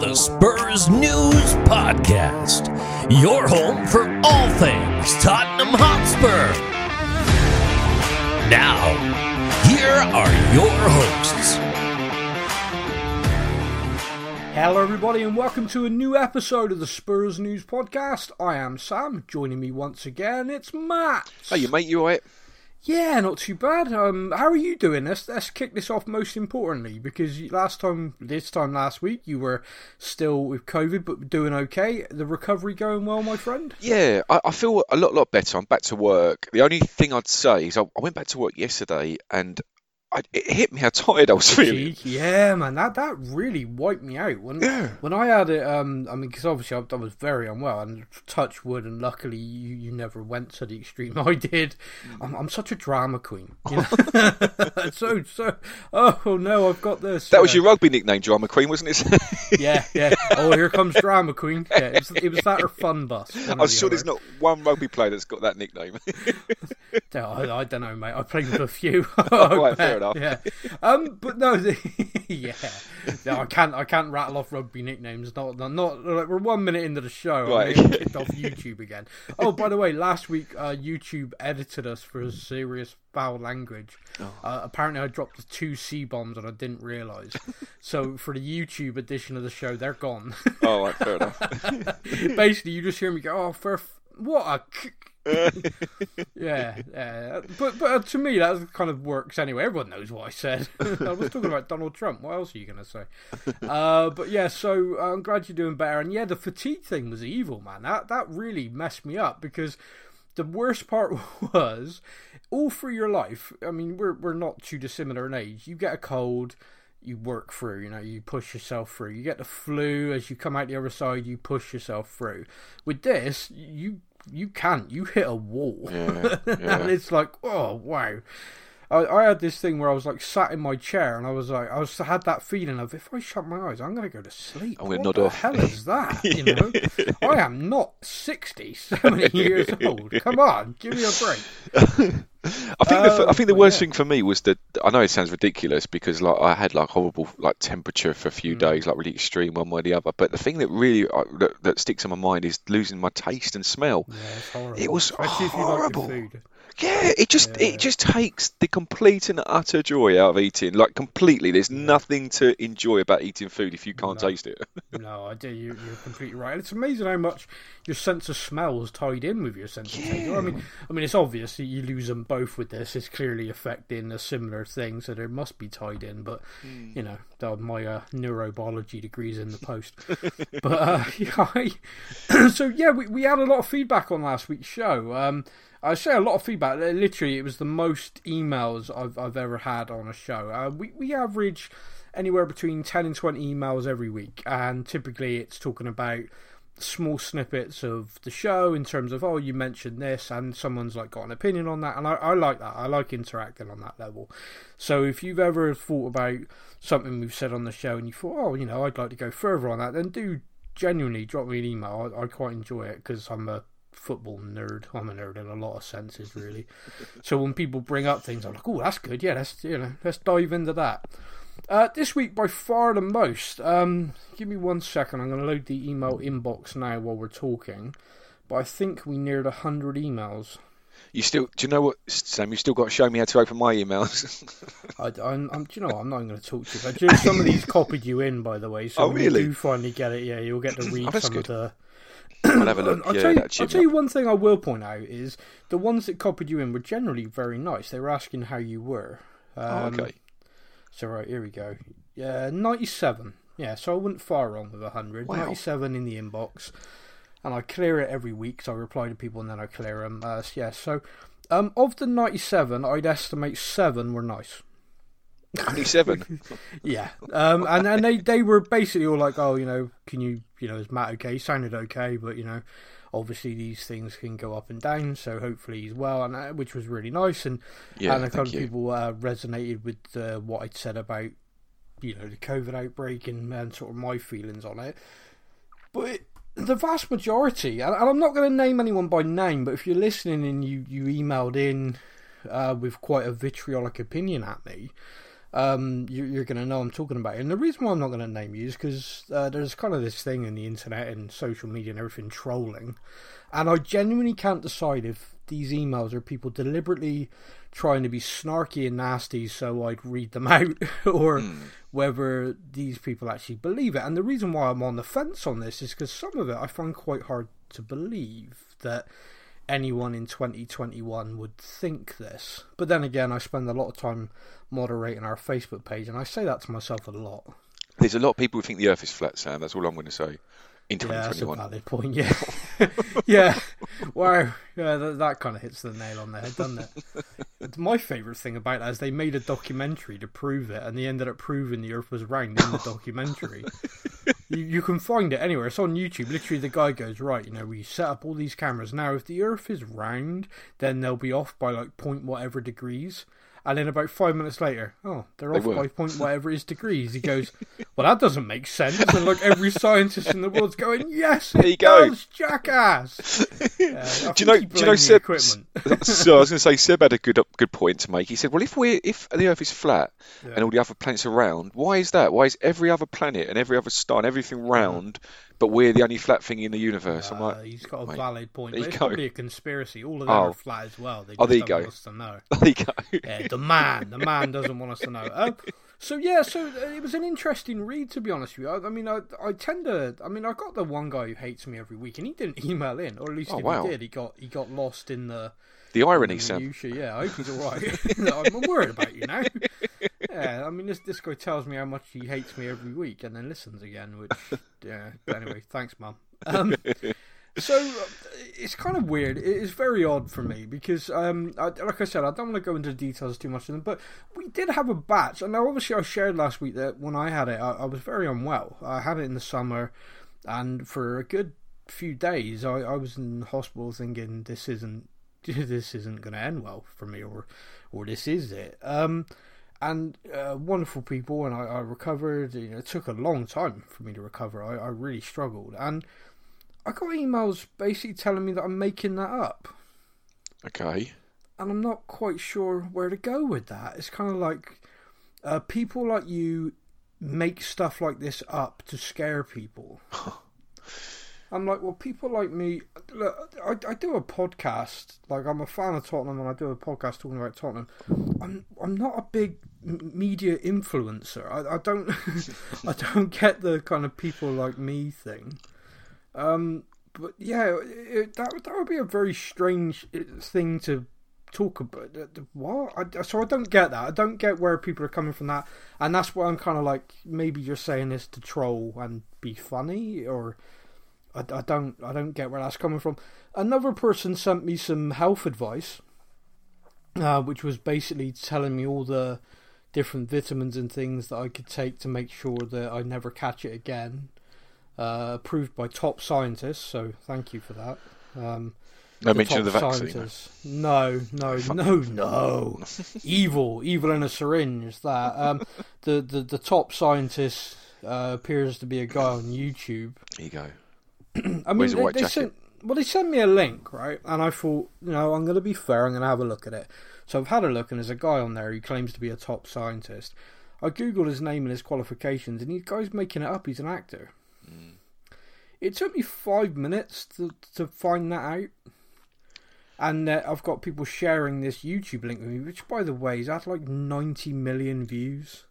the Spurs News Podcast, your home for all things Tottenham Hotspur. Now, here are your hosts. Hello, everybody, and welcome to a new episode of the Spurs News Podcast. I am Sam. Joining me once again, it's Matt. Hey, you mate, you alright? Yeah, not too bad. Um, how are you doing? Let's let's kick this off. Most importantly, because last time, this time last week, you were still with COVID, but doing okay. The recovery going well, my friend. Yeah, I, I feel a lot, lot better. I'm back to work. The only thing I'd say is I, I went back to work yesterday and I, it hit me how tired I was feeling. Yeah, man, that that really wiped me out when Yeah. when I had it. Um, I mean, because obviously I, I was very unwell, and touch wood, and luckily you, you never went to the extreme I did. I'm, I'm such a drama queen, you know. so so. Oh no, I've got this. That was your rugby nickname, Drama Queen, wasn't it? Yeah, yeah. Oh, here comes drama queen. Yeah, it was, it was that or fun bus. I'm the sure there's not one rugby player that's got that nickname. I, I don't know, mate. I played with a few. Right, fair enough. Yeah. Um, but no, yeah. No, I can't. I can't rattle off rugby nicknames. Not, not, not like we're one minute into the show. Right. I'm kicked off YouTube again. Oh, by the way, last week uh, YouTube edited us for a serious foul language. Oh. Uh, apparently, I dropped two c bombs and I didn't realise. so for the YouTube edition of the show, they're gone. oh, right, fair enough. Basically, you just hear me go, "Oh, for f- what a." k-" yeah, yeah, but but uh, to me that kind of works anyway. Everyone knows what I said. I was talking about Donald Trump. What else are you going to say? Uh, but yeah, so uh, I'm glad you're doing better. And yeah, the fatigue thing was evil, man. That that really messed me up because the worst part was all through your life. I mean, we're we're not too dissimilar in age. You get a cold. You work through, you know, you push yourself through. You get the flu as you come out the other side, you push yourself through. With this, you you can't. You hit a wall, Yeah, yeah. and it's like, oh wow. I, I had this thing where I was like sat in my chair, and I was like, I was had that feeling of if I shut my eyes, I'm going to go to sleep. I'm gonna what nod the off. hell is that? You know, I am not sixty, seventy years old. Come on, give me a break. I think the, I think the worst yeah. thing for me was that I know it sounds ridiculous because like I had like horrible like temperature for a few Mm. days, like really extreme one way or the other. But the thing that really uh, that, that sticks in my mind is losing my taste and smell. Yeah, it's horrible. It was Especially horrible. like. Yeah, it just Yeah. it just takes the complete and utter joy out of eating. Like completely, there's nothing to enjoy about eating food if you can't taste it. No, I do. You, you're completely right. It's amazing how much your sense of smell is tied in with your sense of taste. I mean, I mean, it's obvious that you lose them both with this. It's clearly affecting a similar thing, so there must be tied in. But you know, my uh, neurobiology degrees in the post. but uh, yeah, I, so yeah, we we had a lot of feedback on last week's show. Um, I say a lot of feedback. Literally, it was the most emails I've I've ever had on a show. Uh, we we average anywhere between 10 and 20 emails every week and typically it's talking about small snippets of the show in terms of oh you mentioned this and someone's like got an opinion on that and I, I like that i like interacting on that level so if you've ever thought about something we've said on the show and you thought oh you know i'd like to go further on that then do genuinely drop me an email i, I quite enjoy it because i'm a football nerd i'm a nerd in a lot of senses really so when people bring up things i'm like oh that's good yeah let's you know let's dive into that uh, this week, by far the most. Um, give me one second. I'm going to load the email inbox now while we're talking. But I think we neared a hundred emails. You still, do you know what, Sam? You still got to show me how to open my emails. I, I'm, I'm, do you know, what? I'm not even going to talk to you. But some of these copied you in, by the way. So Oh, really? you do finally get it, yeah, you'll get to read Oh, some good. of the. I'll have a look. I'll, yeah, tell you, I'll tell you one thing I will point out is the ones that copied you in were generally very nice. They were asking how you were. Um, Oh, okay. So right here we go. Yeah, ninety-seven. Yeah, so I went far wrong with hundred. Wow. Ninety-seven in the inbox, and I clear it every week. So I reply to people and then I clear them. Uh, so yeah, so um, of the ninety-seven, I'd estimate seven were nice. Only seven. Yeah, um, and and they they were basically all like, oh, you know, can you, you know, is Matt okay? He sounded okay, but you know, obviously these things can go up and down. So hopefully he's well, and uh, which was really nice. And Yeah, and a couple of people uh, resonated with uh, what I'd said about you know the COVID outbreak and, and sort of my feelings on it. But the vast majority, and and I'm not going to name anyone by name, but if you're listening and you you emailed in uh, with quite a vitriolic opinion at me. Um, you, you're going to know I'm talking about. it. And the reason why I'm not going to name you is because uh, there's kind of this thing in the internet and social media and everything trolling, and I genuinely can't decide if these emails are people deliberately trying to be snarky and nasty so I'd read them out, or Hmm. whether these people actually believe it. And the reason why I'm on the fence on this is because some of it I find quite hard to believe that anyone in 2021 would think this. But then again, I spend a lot of time moderating our Facebook page, and I say that to myself a lot. There's a lot of people who think the Earth is flat, Sam. That's all I'm going to say. In Yeah, that's a valid point. Yeah, yeah. Wow, yeah, that, that kind of hits the nail on the head, doesn't it? My favourite thing about that is they made a documentary to prove it, and they ended up proving the Earth was round in the documentary. you, you can find it anywhere. It's on YouTube. Literally, the guy goes, "Right, you know, we set up all these cameras. Now, if the Earth is round, then they'll be off by like point whatever degrees." And then about five minutes later, oh, they're They off were. by point whatever is degrees. He goes, "Well, that doesn't make sense." And like every scientist in the world's going, "Yes, it There you go. does, jackass." Yeah, uh, I Do you know? Do you know? Seb, equipment. so I was going to say Seb had a good good point to make. He said, "Well, if we if the Earth is flat Yeah. and all the other planets are round, why is that? Why is every other planet and every other star and everything mm. round, but we're the only flat thing in the universe?" I'm Uh, like, he's got a valid point. there But it's go. probably a conspiracy. All of them Oh. are flat as well. They Oh, there you don't go. want us to know. there you go. Yeah, the man, the man doesn't want us to know. Um, so yeah, so uh, it was an interesting read to be honest with you. I, I mean, I, I tend to. I mean, I got the one guy who hates me every week, and he didn't email in, or at least Oh, if wow. he did, he got he got lost in the The irony, the Sam. Yeah, I hope he's all right. I'm worried about you now. Yeah, I mean, this this guy tells me how much he hates me every week, and then listens again. Which, yeah. Anyway, thanks, mum. Um, so uh, it's kind of weird. It is very odd for me because, um, I, like I said, I don't want to go into details too much of them, but we did have a batch. And now, obviously, I shared last week that when I had it, I, I was very unwell. I had it in the summer, and for a good few days, I, I was in hospital thinking this isn't this isn't going to end well for me, or or this is it. Um, and uh, wonderful people, and I, I recovered. You know, it took a long time for me to recover. I, I really struggled, and I got emails basically telling me that I'm making that up, Okay. and I'm not quite sure where to go with that. It's kind of like uh, people like you make stuff like this up to scare people. I'm like, well, people like me. Look, I, I do a podcast. Like, I'm a fan of Tottenham, and I do a podcast talking about Tottenham. I'm I'm not a big media influencer. I, I don't I don't get the kind of people like me thing. Um, but yeah, it, that that would be a very strange uh, thing to talk about. Uh, What? I, so I don't get that. I don't get where people are coming from that, and that's why I'm kind of like, maybe you're saying this to troll and be funny, or I, I don't I don't get where that's coming from. Another person sent me some health advice, uh, which was basically telling me all the different vitamins and things that I could take to make sure that I never catch it again. Uh, approved by top scientists, so thank you for that. Um, No mention of the vaccine. scientists. No, no, no, no. evil, evil in a syringe. That um, the, the the top scientist uh, appears to be a guy on YouTube. There you go. I mean, they, white they sent well, they sent me a link, right? And I thought, you know, I'm going to be fair. I'm going to have a look at it. So I've had a look, and there's a guy on there who claims to be a top scientist. I googled his name and his qualifications, and the guy's making it up. He's an actor. Hmm. It took me five minutes to to find that out. And uh, I've got people sharing this YouTube link with me, which, by the way, has had like 90 million views.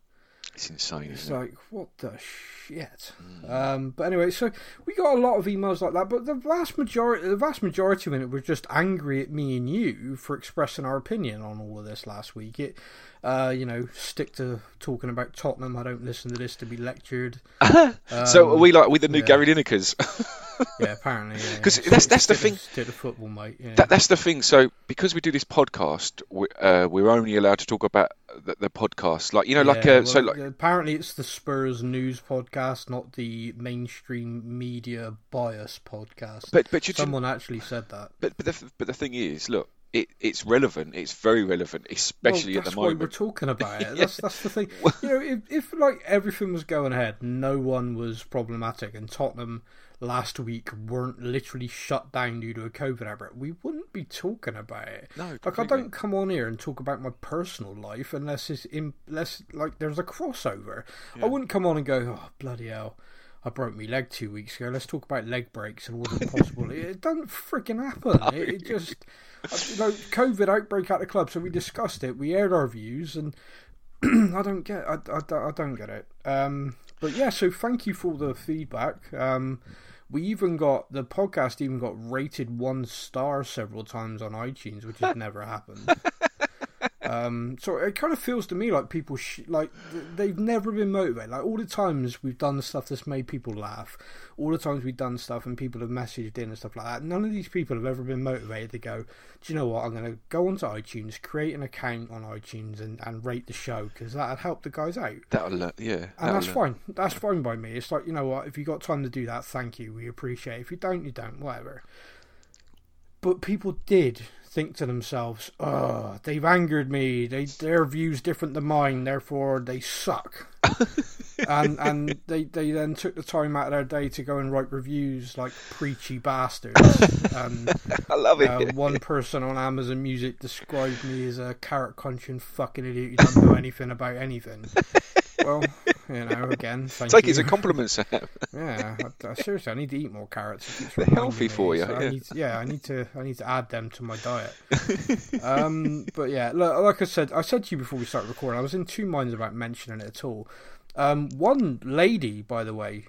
It's insane, It's isn't it? like, what the shit? Hmm. Um, but anyway, so we got a lot of emails like that, but the vast majority, the vast majority of it were just angry at me and you for expressing our opinion on all of this last week. It, uh, you know, stick to talking about Tottenham. I don't listen to this to be lectured. so are Um, we like with the new yeah. Gary Linekers? Yeah, apparently. Because yeah. that's- that's the Stick to- thing. Stick to football, mate. Yeah. that, that's the thing. So because we do this podcast, we, uh, we're only allowed to talk about the, the podcast. Like you know, like Yeah, uh, so like apparently it's the Spurs news podcast, not the mainstream media bias podcast. but but Someone actually said that. but but the but the thing is, look, it, it's relevant. It's very relevant, especially well, at the that's why we're talking about it. That's that's the thing. You know, if, if like everything was going ahead, no one was problematic, and Tottenham last week weren't literally shut down due to a COVID outbreak, we wouldn't be talking about it. No, like I don't come on here and talk about my personal life unless it's in, unless like there's a crossover. I wouldn't come on and go, oh bloody hell. I broke my leg two weeks ago. Let's talk about leg breaks and what is possible. it doesn't freaking happen. It, it just, you know, COVID outbreak at the club. So we discussed it. We aired our views, and I don't get, I, I, I don't get it. Um, but yeah, so thank you for the feedback. Um, we even got the podcast even got rated one star several times on iTunes, which has never happened. Um, so it kind of feels to me like people sh- like they've never been motivated. Like all the times we've done stuff that's made people laugh, all the times we've done stuff and people have messaged in and stuff like that. None of these people have ever been motivated to go. Do you know what? I'm going to go onto iTunes, create an account on iTunes, and, and rate the show because that'll help the guys out. That'll, uh, yeah, And that's uh, fine. That's fine by me. It's like you know what? If you got time to do that, thank you. We appreciate. it. If you don't, you don't. Whatever. But people did think to themselves, "Oh, they've angered me. They their views different than mine. Therefore, they suck." and and they they then took the time out of their day to go and write reviews like preachy bastards. and I love it. uh, one person on Amazon Music described me as a carrot crunching fucking idiot who doesn't know anything about anything. well, you know, again, thank Take you. it as a compliment, Sam. Yeah, I, I, seriously, I need to eat more carrots. They're healthy me, for you, so I yeah. need, yeah, I need to, I need to add them to my diet. um, but yeah, look, like I said, I said to you before we started recording, I was in two minds about mentioning it at all. Um, one lady, by the way,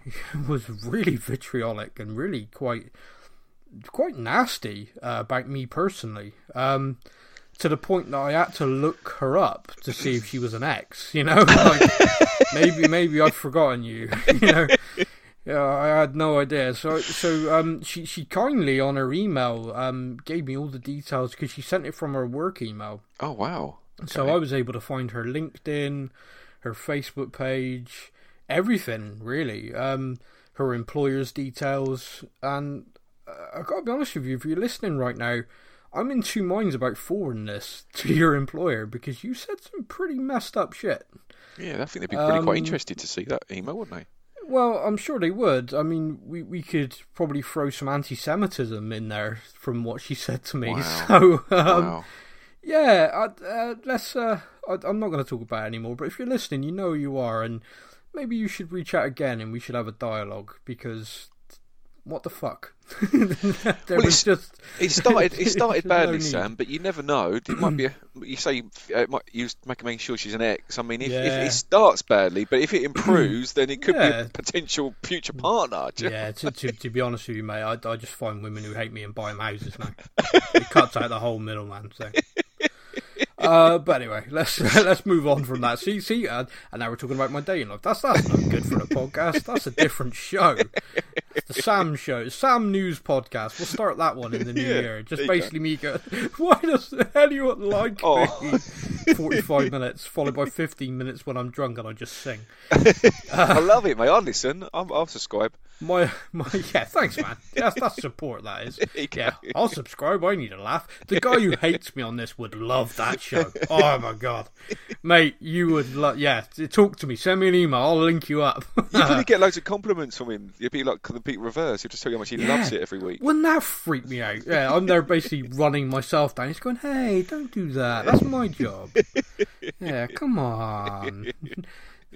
was really vitriolic and really quite, quite nasty uh, about me personally. Um, to the point that I had to look her up to see if she was an ex. You know, like maybe maybe I'd forgotten you. You know, yeah, I had no idea. So so um, she she kindly on her email um gave me all the details because she sent it from her work email. Oh wow. So I was able to find her LinkedIn, her Facebook page, everything really. Um, her employer's details, and uh, I gotta be honest with you, if you're listening right now, I'm in two minds about forwarding this to your employer because you said some pretty messed up shit. Yeah, I think they'd be pretty quite Um, interested to see that email, wouldn't they? Well, I'm sure they would. I mean, we, we could probably throw some anti-Semitism in there from what she said to me. Wow. So, um, wow. yeah, I, uh, let's. Uh, I, I'm not going to talk about it anymore. But if you're listening, you know who you are, and maybe you should reach out again, and we should have a dialogue because what the fuck? there Well, was just It started. It started there's no badly. Sam. But you never know. It might be. A, you say uh, it might, you was making sure she's an ex. I mean, if, if it starts badly, but if it improves, then it could be a potential future partner. Yeah, to, to, to be honest with you, mate, I, I just find women who hate me and buy them houses now. It cuts out the whole middleman thing. Uh, but anyway, let's let's move on from that. See, see, uh, and now we're talking about my dating life. That's that's not good for the podcast. That's a different show. It's the Sam show, Sam News podcast. We'll start that one in the new Yeah, year. Just you go. basically me go, why does anyone like Oh. me? Forty-five minutes followed by fifteen minutes when I'm drunk and I just sing. I love it, mate. I listen. I'm, I'll subscribe. My my yeah, thanks man. That's that's support that is. Yeah, I'll subscribe. I need a laugh. The guy who hates me on this would love that show. Oh my god, mate, you would love. Yeah, talk to me. Send me an email. I'll link you up. You probably get loads of compliments from him. You'd be like the complete reverse. He'll just tell you how much he Yeah. loves it every week. Wouldn't that freak me out? Yeah, I'm there basically running myself down. He's going, "Hey, don't do that. That's my job." Yeah, come on.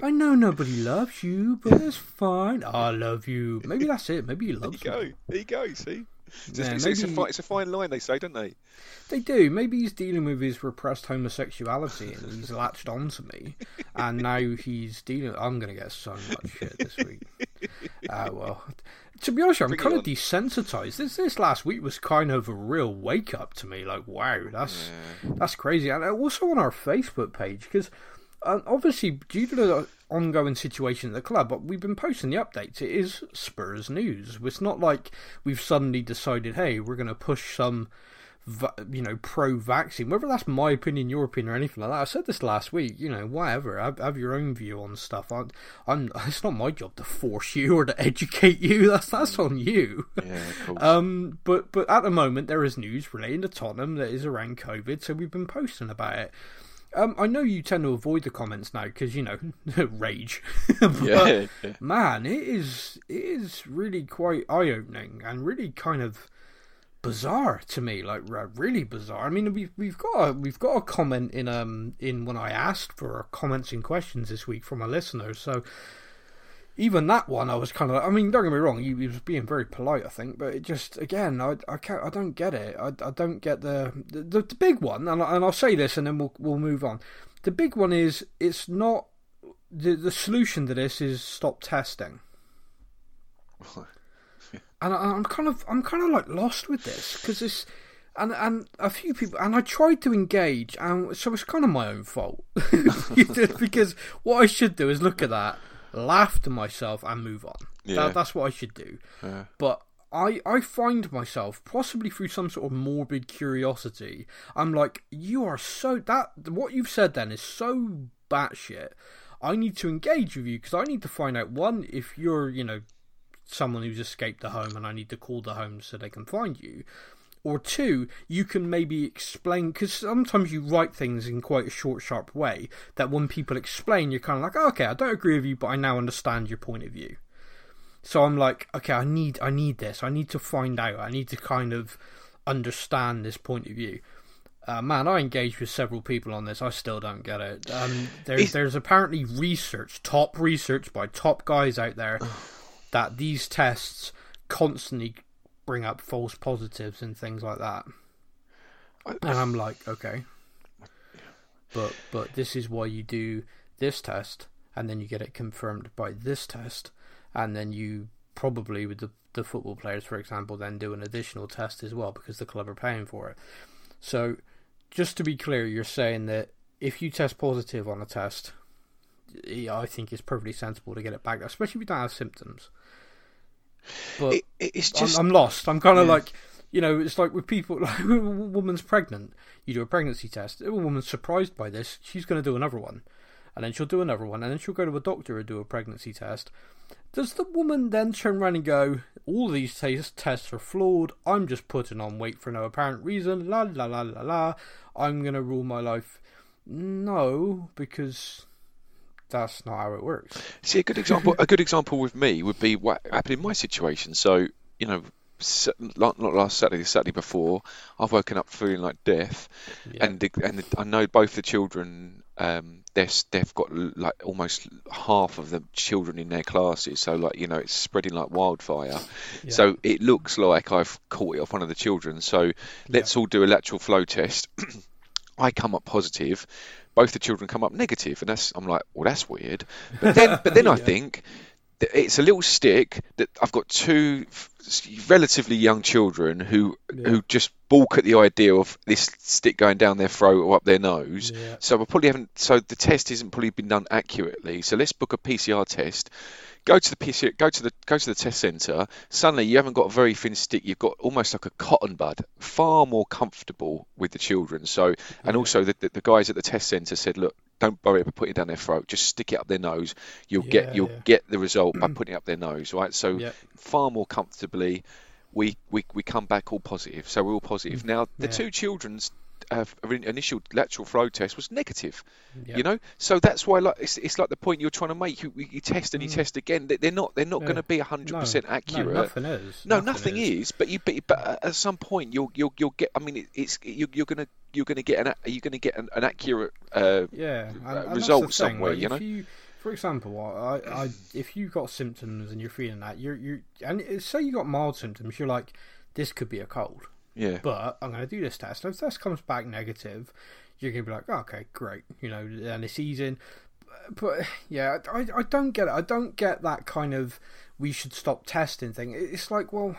I know nobody loves you, but it's fine. I love you. Maybe that's it. Maybe he There you loves go. me. There you go. See. It's, Yeah, it's, it's a fi- it's a fine line, they say, don't they? They do. Maybe he's dealing with his repressed homosexuality and he's latched on to me. And now he's dealing. I'm going to get so much shit this week. Ah, well. To be honest, I'm Bring kind of desensitized. This this last week was kind of a real wake up to me. Like, wow, that's that's crazy. And also on our Facebook page because obviously due to the ongoing situation at the club, but we've been posting the updates. It is Spurs news. It's not like we've suddenly decided, hey, we're going to push some you know, pro-vaccine. Whether that's my opinion, your opinion, or anything like that. I said this last week. You know, whatever. Have, have your own view on stuff. I'm, I'm. It's not my job to force you or to educate you. That's that's on you. Yeah, of course. Um, but but at the moment there is news relating to Tottenham that is around COVID, so we've been posting about it. Um, I know you tend to avoid the comments now because you know rage. but, yeah, yeah. man, it is it is really quite eye opening and really kind of bizarre to me. Like really bizarre. I mean, we've we've got a, we've got a comment in um in when I asked for comments and questions this week from our listeners. So even that one, I was kind of. I mean, don't get me wrong. He, he was being very polite, I think, but it just again, I, I can't. I don't get it. I, I don't get the, the the big one, and I- and I'll say this, and then we'll we'll move on. The big one is it's not the the solution to this is stop testing. And I, I'm kind of I'm kind of like lost with this because this. And and a few people and I tried to engage and so it's kind of my own fault because what I should do is look at that, laugh to myself and move on. Yeah. That, that's what I should do. Yeah. But I I find myself possibly through some sort of morbid curiosity. I'm like, you are so that what you've said then is so batshit. I need to engage with you because I need to find out one if you're you know someone who's escaped the home and I need to call the home so they can find you. Or two, you can maybe explain because sometimes you write things in quite a short, sharp way that when people explain, you're kind of like, oh, okay, I don't agree with you, but I now understand your point of view. So I'm like, okay, I need, I need this. I need to find out. I need to kind of understand this point of view. Uh, man, I engaged with several people on this. I still don't get it. Um, there, there's apparently research, top research by top guys out there, that these tests constantly bring up false positives and things like that. And I'm like, okay, but but this is why you do this test, and then you get it confirmed by this test, and then you probably with the the football players, for example, then do an additional test as well because the club are paying for it. So, just to be clear, you're saying that if you test positive on a test, I think it's perfectly sensible to get it back, especially if you don't have symptoms. But It, it- it's just I'm, I'm lost. I'm kind of Yeah. like, you know, it's like with people, like a woman's pregnant, you do a pregnancy test. If a woman's surprised by this, she's going to do another one. And then she'll do another one. And then she'll go to a doctor and do a pregnancy test. Does the woman then turn around and go, all these tes- tests are flawed. I'm just putting on weight for no apparent reason. La la la la la. I'm going to rule my life. No, because that's not how it works. See, a good example. a good example with me would be what happened in my situation. So, you know, not last Saturday, the Saturday before, I've woken up feeling like death, Yeah. and the, and the, I know both the children. Um, they've got like almost half of the children in their classes, so like you know it's spreading like wildfire. So it looks like I've caught it off one of the children. So let's all do a lateral flow test. I come up positive, both the children come up negative, and that's I'm like, well, that's weird. But then, but then I think it's a little stick that I've got two relatively young children who who just balk at the idea of this stick going down their throat or up their nose. Yeah. So I probably haven't. So the test isn't probably been done accurately. So let's book a PCR test. Go to the PCR, go to the go to the test centre. Suddenly, you haven't got a very thin stick. You've got almost like a cotton bud. Far more comfortable with the children. So, and also the, the, the guys at the test centre said, look, don't worry about putting it down their throat. Just stick it up their nose. You'll Yeah, get you'll yeah. get the result by putting it up their nose, right? So Yeah. far more comfortably, we, we we come back all positive. So we're all positive. Mm. Now the two children's uh, initial lateral flow test was negative. Yeah. You know, so that's why like it's, it's like the point you're trying to make. You, you test and you test again. They- They're not they're not Mm. Yeah. going to be hundred percent accurate. No, nothing is. No, nothing is. But you, but, but at some point, you'll, you'll, you'll get. I mean, it, it's you, you're gonna, you're gonna get an, a- you're gonna get an, an accurate. Uh, Yeah, and, and result somewhere, like, you know? You, for example, I, I, if you got symptoms and you're feeling that, you're, you're, and say you got mild symptoms, you're like, this could be a cold, yeah. but I'm going to do this test. And if this comes back negative, you're going to be like, okay, great, you know, and it's easing. But yeah, I, I don't get it. I don't get that kind of we should stop testing thing. It's like, well,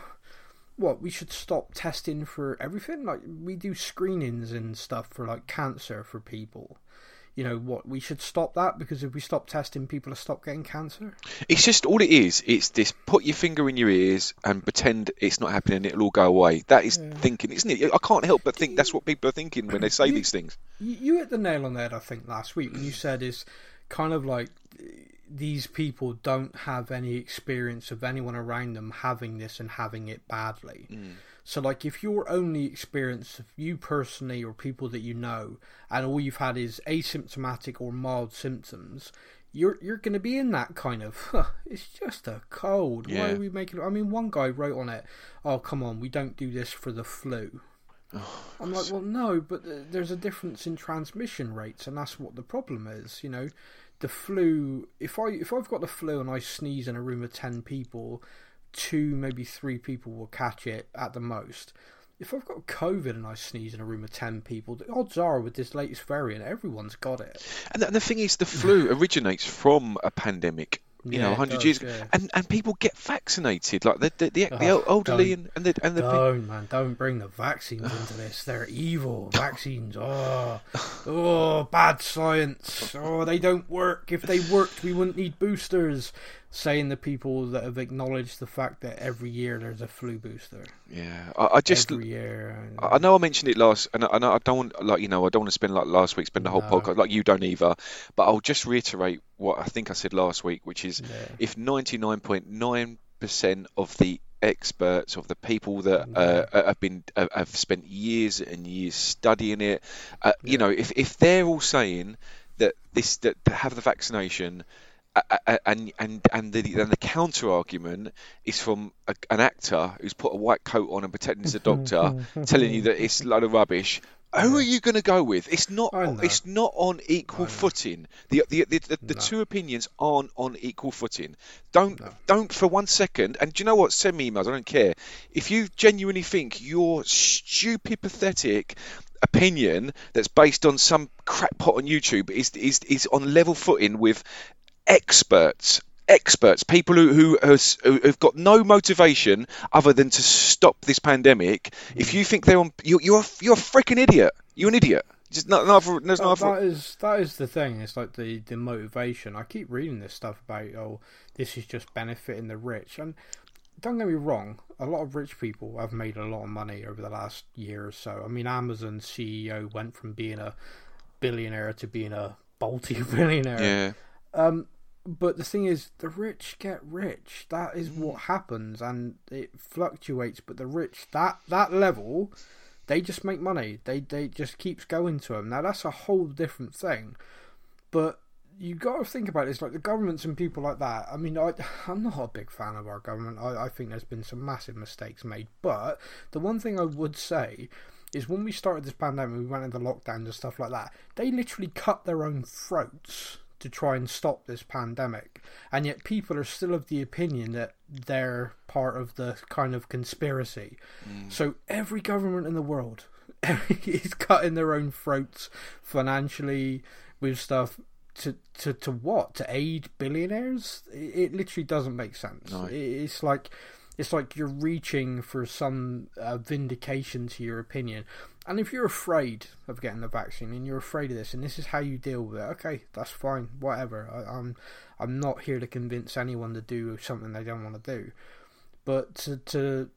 what we should stop testing for everything like we do screenings and stuff for like cancer for people you know what we should stop that because if we stop testing people will stop getting cancer It's just all it is. It's this: put your finger in your ears and pretend it's not happening. and It'll all go away. That is thinking, isn't it? I can't help but think that's what people are thinking when they say these things. you, you hit the nail on the head i think last week when you mm. said is kind of like these people don't have any experience of anyone around them having this and having it badly mm. So like if your only experience of you personally or people that you know and all you've had is asymptomatic or mild symptoms you're you're going to be in that kind of huh, it's just a cold why are we making i mean one guy wrote on it oh come on we don't do this for the flu I'm like, well, no, but there's a difference in transmission rates, and that's what the problem is. You know, the flu. If I if I've got the flu and I sneeze in a room of ten people, two maybe three people will catch it at the most. If I've got COVID and I sneeze in a room of ten people, the odds are with this latest variant, everyone's got it. And the, and the thing is, the flu originates from a pandemic. You know, Yeah, it 100 does, years ago, yeah. and and people get vaccinated, like the the, the, the Oh, elderly and, and the and the Don't man, don't bring the vaccines into this. They're evil vaccines. Oh, oh, bad science. Oh, they don't work. If they worked, we wouldn't need boosters. Saying the people that have acknowledged the fact that every year there's a flu booster. yeah. I, I just every year. and- I know I mentioned it last, and I, know I don't want, like you know I don't want to spend like last week, spend the whole No. podcast like you don't either. But I'll just reiterate what I think I said last week, which is Yeah. if 99.9% of the experts, of the people that uh, have been uh, have spent years and years studying it, uh, you know, if if they're all saying that this that to have the vaccination. And and and the and the counter argument is from a, an actor who's put a white coat on and pretending he's a doctor, telling you that it's a load of rubbish. Who are you going to go with? It's not. It's not on equal footing. The the the, the, the No. two opinions aren't on equal footing. Don't don't for one second. And do you know what? Send me emails. I don't care. If you genuinely think your stupid, pathetic opinion that's based on some crackpot on YouTube is is is on level footing with experts. Experts, people who who has, who have got no motivation other than to stop this pandemic. If you think they're on, you're you're a, you're a freaking idiot. You're an idiot. Just no, no other, there's That- that is that is the thing. It's like the the motivation. I keep reading this stuff about oh, this is just benefiting the rich. And don't get me wrong, a lot of rich people have made a lot of money over the last year or so. I mean, Amazon's CEO went from being a billionaire to being a multi-billionaire. Yeah. Um, But the thing is, the rich get rich. That is Mm. what happens, and it fluctuates. But the rich, that that level, they just make money. They they just keeps going to them. Now that's a whole different thing. But you got to think about it. It's like the governments and people like that. I mean, I I'm not a big fan of our government. I, I think there's been some massive mistakes made. But the one thing I would say is when we started this pandemic, we went into lockdowns and stuff like that. They literally cut their own throats to try and stop this pandemic, and yet people are still of the opinion that they're part of the kind of conspiracy. Mm. So every government in the world is cutting their own throats financially with stuff to to to what? To aid billionaires? It, it literally doesn't make sense. No. it, it's like it's like you're reaching for some uh, vindication to your opinion and if you're afraid of getting the vaccine and you're afraid of this and this is how you deal with it okay that's fine whatever I, i'm i'm not here to convince anyone to do something they don't want to do but to, to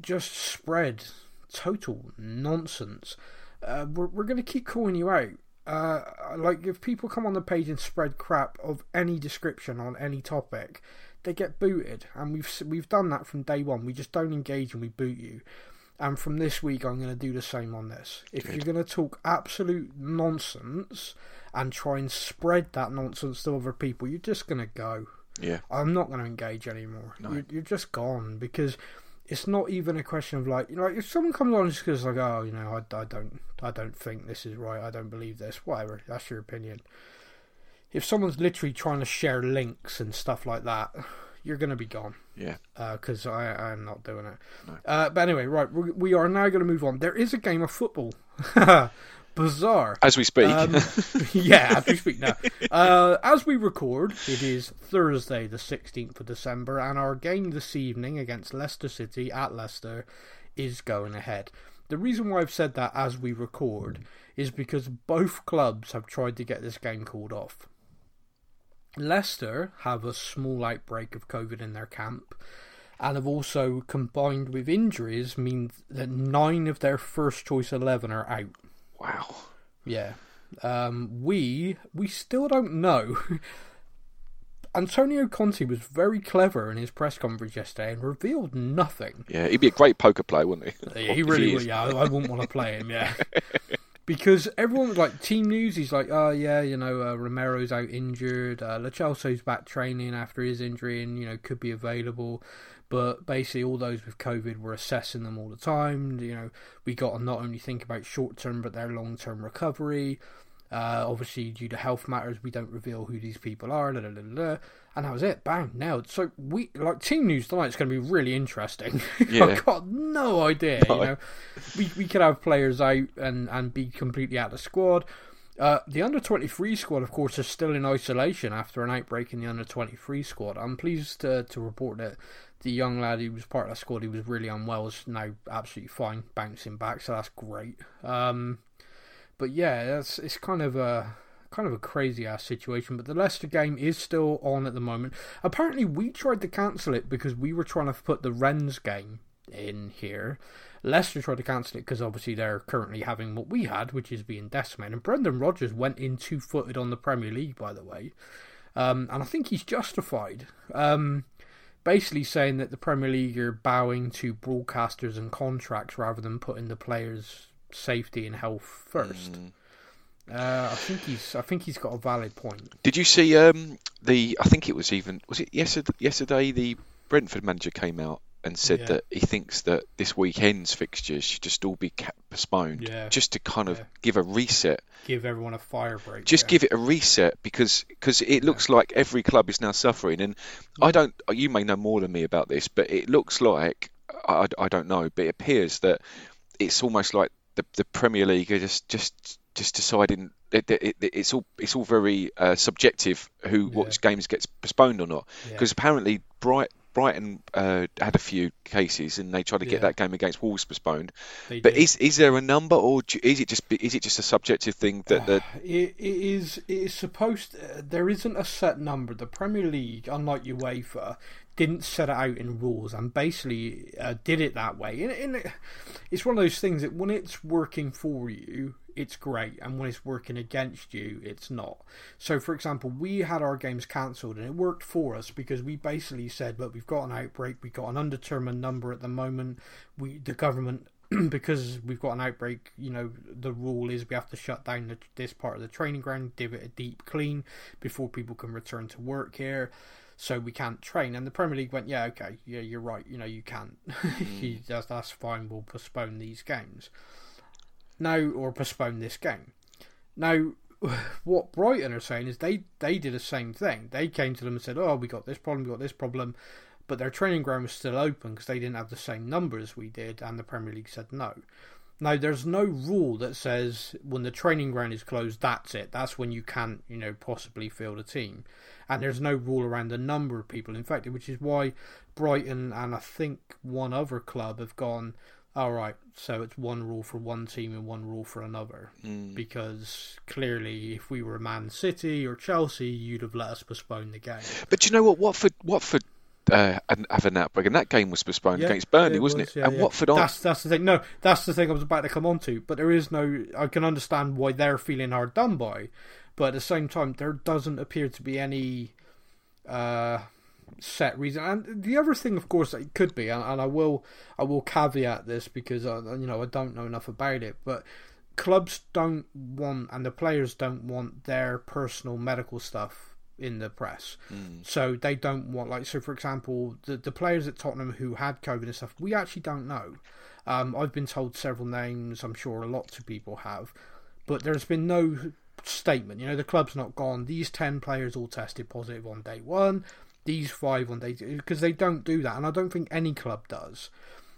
just spread total nonsense. Uh, we're we're going to keep calling you out. Uh, like if people come on the page and spread crap of any description on any topic, they get booted, and we've we've done that from day one. We just don't engage and we boot you. And from this week, I'm going to do the same on this. If you're going to talk absolute nonsense and try and spread that nonsense to other people, you're just going to go. Yeah. I'm not going to engage anymore. You're, you're just gone because it's not even a question of like, you know, like if someone comes on and just goes like, oh, you know, I, I don't, I don't think this is right. I don't believe this. Whatever. That's your opinion. If someone's literally trying to share links and stuff like that, you're going to be gone Yeah. because I I'm not doing it. Uh, but anyway, right, we, we are now going to move on. There is a game of football. Bizarre. As we speak. Um, yeah, as we speak now. Uh, as we record, it is Thursday, the 16th of December, and our game this evening against Leicester City at Leicester is going ahead. The reason why I've said that as we record is because both clubs have tried to get this game called off. Leicester have a small outbreak of COVID in their camp, and have also combined with injuries mean that nine of their first choice eleven are out. Wow. Yeah. Um, we we still don't know. Antonio Conte was very clever in his press conference yesterday and revealed nothing. Yeah, he'd be a great poker player, wouldn't he? Yeah, he really would. Yeah, I, I wouldn't want to play him. Yeah. because everyone was like team news. He's like, oh yeah, you know, uh, Romero's out injured. Uh, Lo Celso's back training after his injury, and you know could be available. But basically, all those with COVID, we're assessing them all the time. You know, we got to not only think about short term, but their long term recovery. Uh, obviously, due to health matters, we don't reveal who these people are. Blah, blah, blah, and that was it. Bang, nailed. So we like team news tonight is going to be really interesting. Yeah. I've got no idea. No. You know, we we could have players out and and be completely out of the squad. Uh, the under 23 squad, of course, is still in isolation after an outbreak in the under 23 squad. I'm pleased to, to report that the young lad who was part of that squad, he was really unwell, is now absolutely fine, bouncing back, so that's great. Um, but yeah, that's it's kind of a kind of a crazy ass situation. But the Leicester game is still on at the moment. Apparently, we tried to cancel it because we were trying to put the Rennes game in here. Leicester tried to cancel it because obviously they're currently having what we had, which is being decimated. And Brendan Rodgers went in two footed on the Premier League, by the way. Um, and I think he's justified. Um, basically saying that the Premier League are bowing to broadcasters and contracts rather than putting the players' safety and health first. Mm. Uh, I think he's. I think he's got a valid point. Did you see um, the? I think it was even. Was it yesterday? Yesterday, the Brentford manager came out and said Yeah. that he thinks that this weekend's fixtures should just all be kept postponed, Yeah. just to kind of Yeah. give a reset. Give everyone a fire break. Just give it a reset because cause it looks like every club is now suffering. And I don't. You may know more than me about this, but it looks like I, I don't know, but it appears that it's almost like the the Premier League are just just just deciding. It, it, it, it's all it's all very uh, subjective who Yeah. which games gets postponed or not Yeah. because apparently Bright, Brighton uh, had a few cases and they tried to get Yeah. that game against Wolves postponed. They But did. is is there a number or do- is it just is it just a subjective thing that that It, it is. It is supposed. uh, there isn't a set number. The Premier League, unlike UEFA, didn't set it out in rules and basically uh, did it that way. And, and it's one of those things that when it's working for you, it's great, and when it's working against you, it's not. So, for example, we had our games cancelled, and it worked for us because we basically said, "Look, we've got an outbreak. We've got an undetermined number at the moment. We, the government." because we've got an outbreak, you know, the rule is we have to shut down the, this part of the training ground, give it a deep clean before people can return to work here. So we can't train. And the Premier League went, yeah, okay, yeah, you're right. You know, you can't. You- that's, mm. that's fine. We'll postpone these games now, or postpone this game. Now, what Brighton are saying is they they did the same thing. They came to them and said, "Oh, we got this problem, we got this problem," but their training ground was still open because they didn't have the same numbers we did, and the Premier League said no. Now, there's no rule that says when the training ground is closed, that's it. That's when you can't, you know, possibly field a team. And there's no rule around the number of people infected, which is why Brighton and I think one other club have gone, all right, so it's one rule for one team and one rule for another. Hmm. Because clearly, if we were Man City or Chelsea, you'd have let us postpone the game. But you know what? Watford, Watford uh, had- have an outbreak, and that game was postponed Yeah, against Burnley, wasn't was, it? yeah, and yeah. Watford aren't. That's that's the thing. No, that's the thing I was about to come on to. But there is no. I can understand why they're feeling hard done by, but at the same time, there doesn't appear to be any uh, set reason. And the other thing, of course, it could be, and, and I will I will caveat this because I, you know I don't know enough about it, but clubs don't want and the players don't want their personal medical stuff in the press. So they don't want like so for example the the players at Tottenham who had COVID and stuff we actually don't know. Um, I've been told several names. I'm sure lots of people have, but there's been no statement. You know the club's not gone. These ten players all tested positive on day one. These five on day two because they don't do that, and I don't think any club does.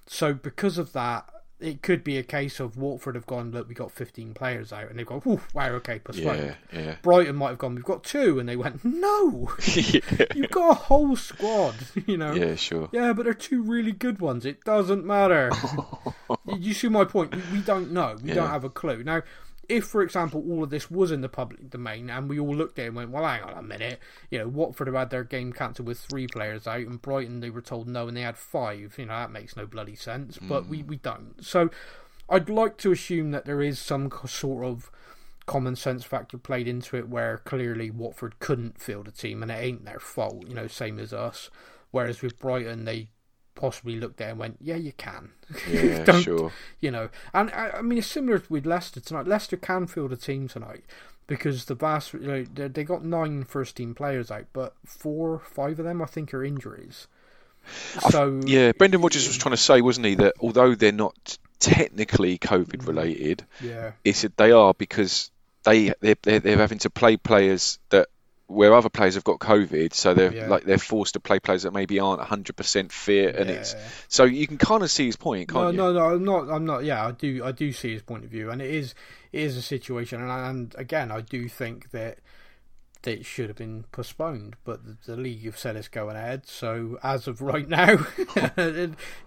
So because of that, it could be a case of Watford have gone, look, we got 15 players out, and they've gone, Oof, wow, okay, postponed. yeah, yeah. Brighton might have gone, we've got two, and they went, no, yeah, you've got a whole squad, you know. yeah, sure. Yeah, but they're two really good ones. It doesn't matter. you you see my point? We, we don't know. We don't have a clue. Now, if, for example, all of this was in the public domain and we all looked at it and went, well, hang on a minute, you know, Watford have had their game cancelled with three players out, and Brighton they were told no and they had five. You know, that makes no bloody sense, but we, hmm. we don't. So I'd like to assume that there is some sort of common sense factor played into it where clearly Watford couldn't field a team and it ain't their fault, you know, same as us. Whereas with Brighton, they possibly looked it and went, "Yeah, you can." Yeah, sure. You know, and I, I mean it's similar with Leicester tonight. Leicester can field a team tonight because the vast, you know, they, they got nine first team players out, but four, five of them I think are injuries. So Yeah, Brendan Rodgers was trying to say, wasn't he, that although they're not technically COVID mm. related, yeah, he said they are because they they're, they're, they're having to play players that where other players have got COVID, so they're Yeah. like they're forced to play players that maybe aren't 100% fit, and it's so you can kind of see his point, No, can't you? no, no. I'm not. I'm not. Yeah, I do. I do see his point of view, and it is. It is a situation, and, and again, I do think that that it should have been postponed, but the, the league have said it's going ahead. So as of right now,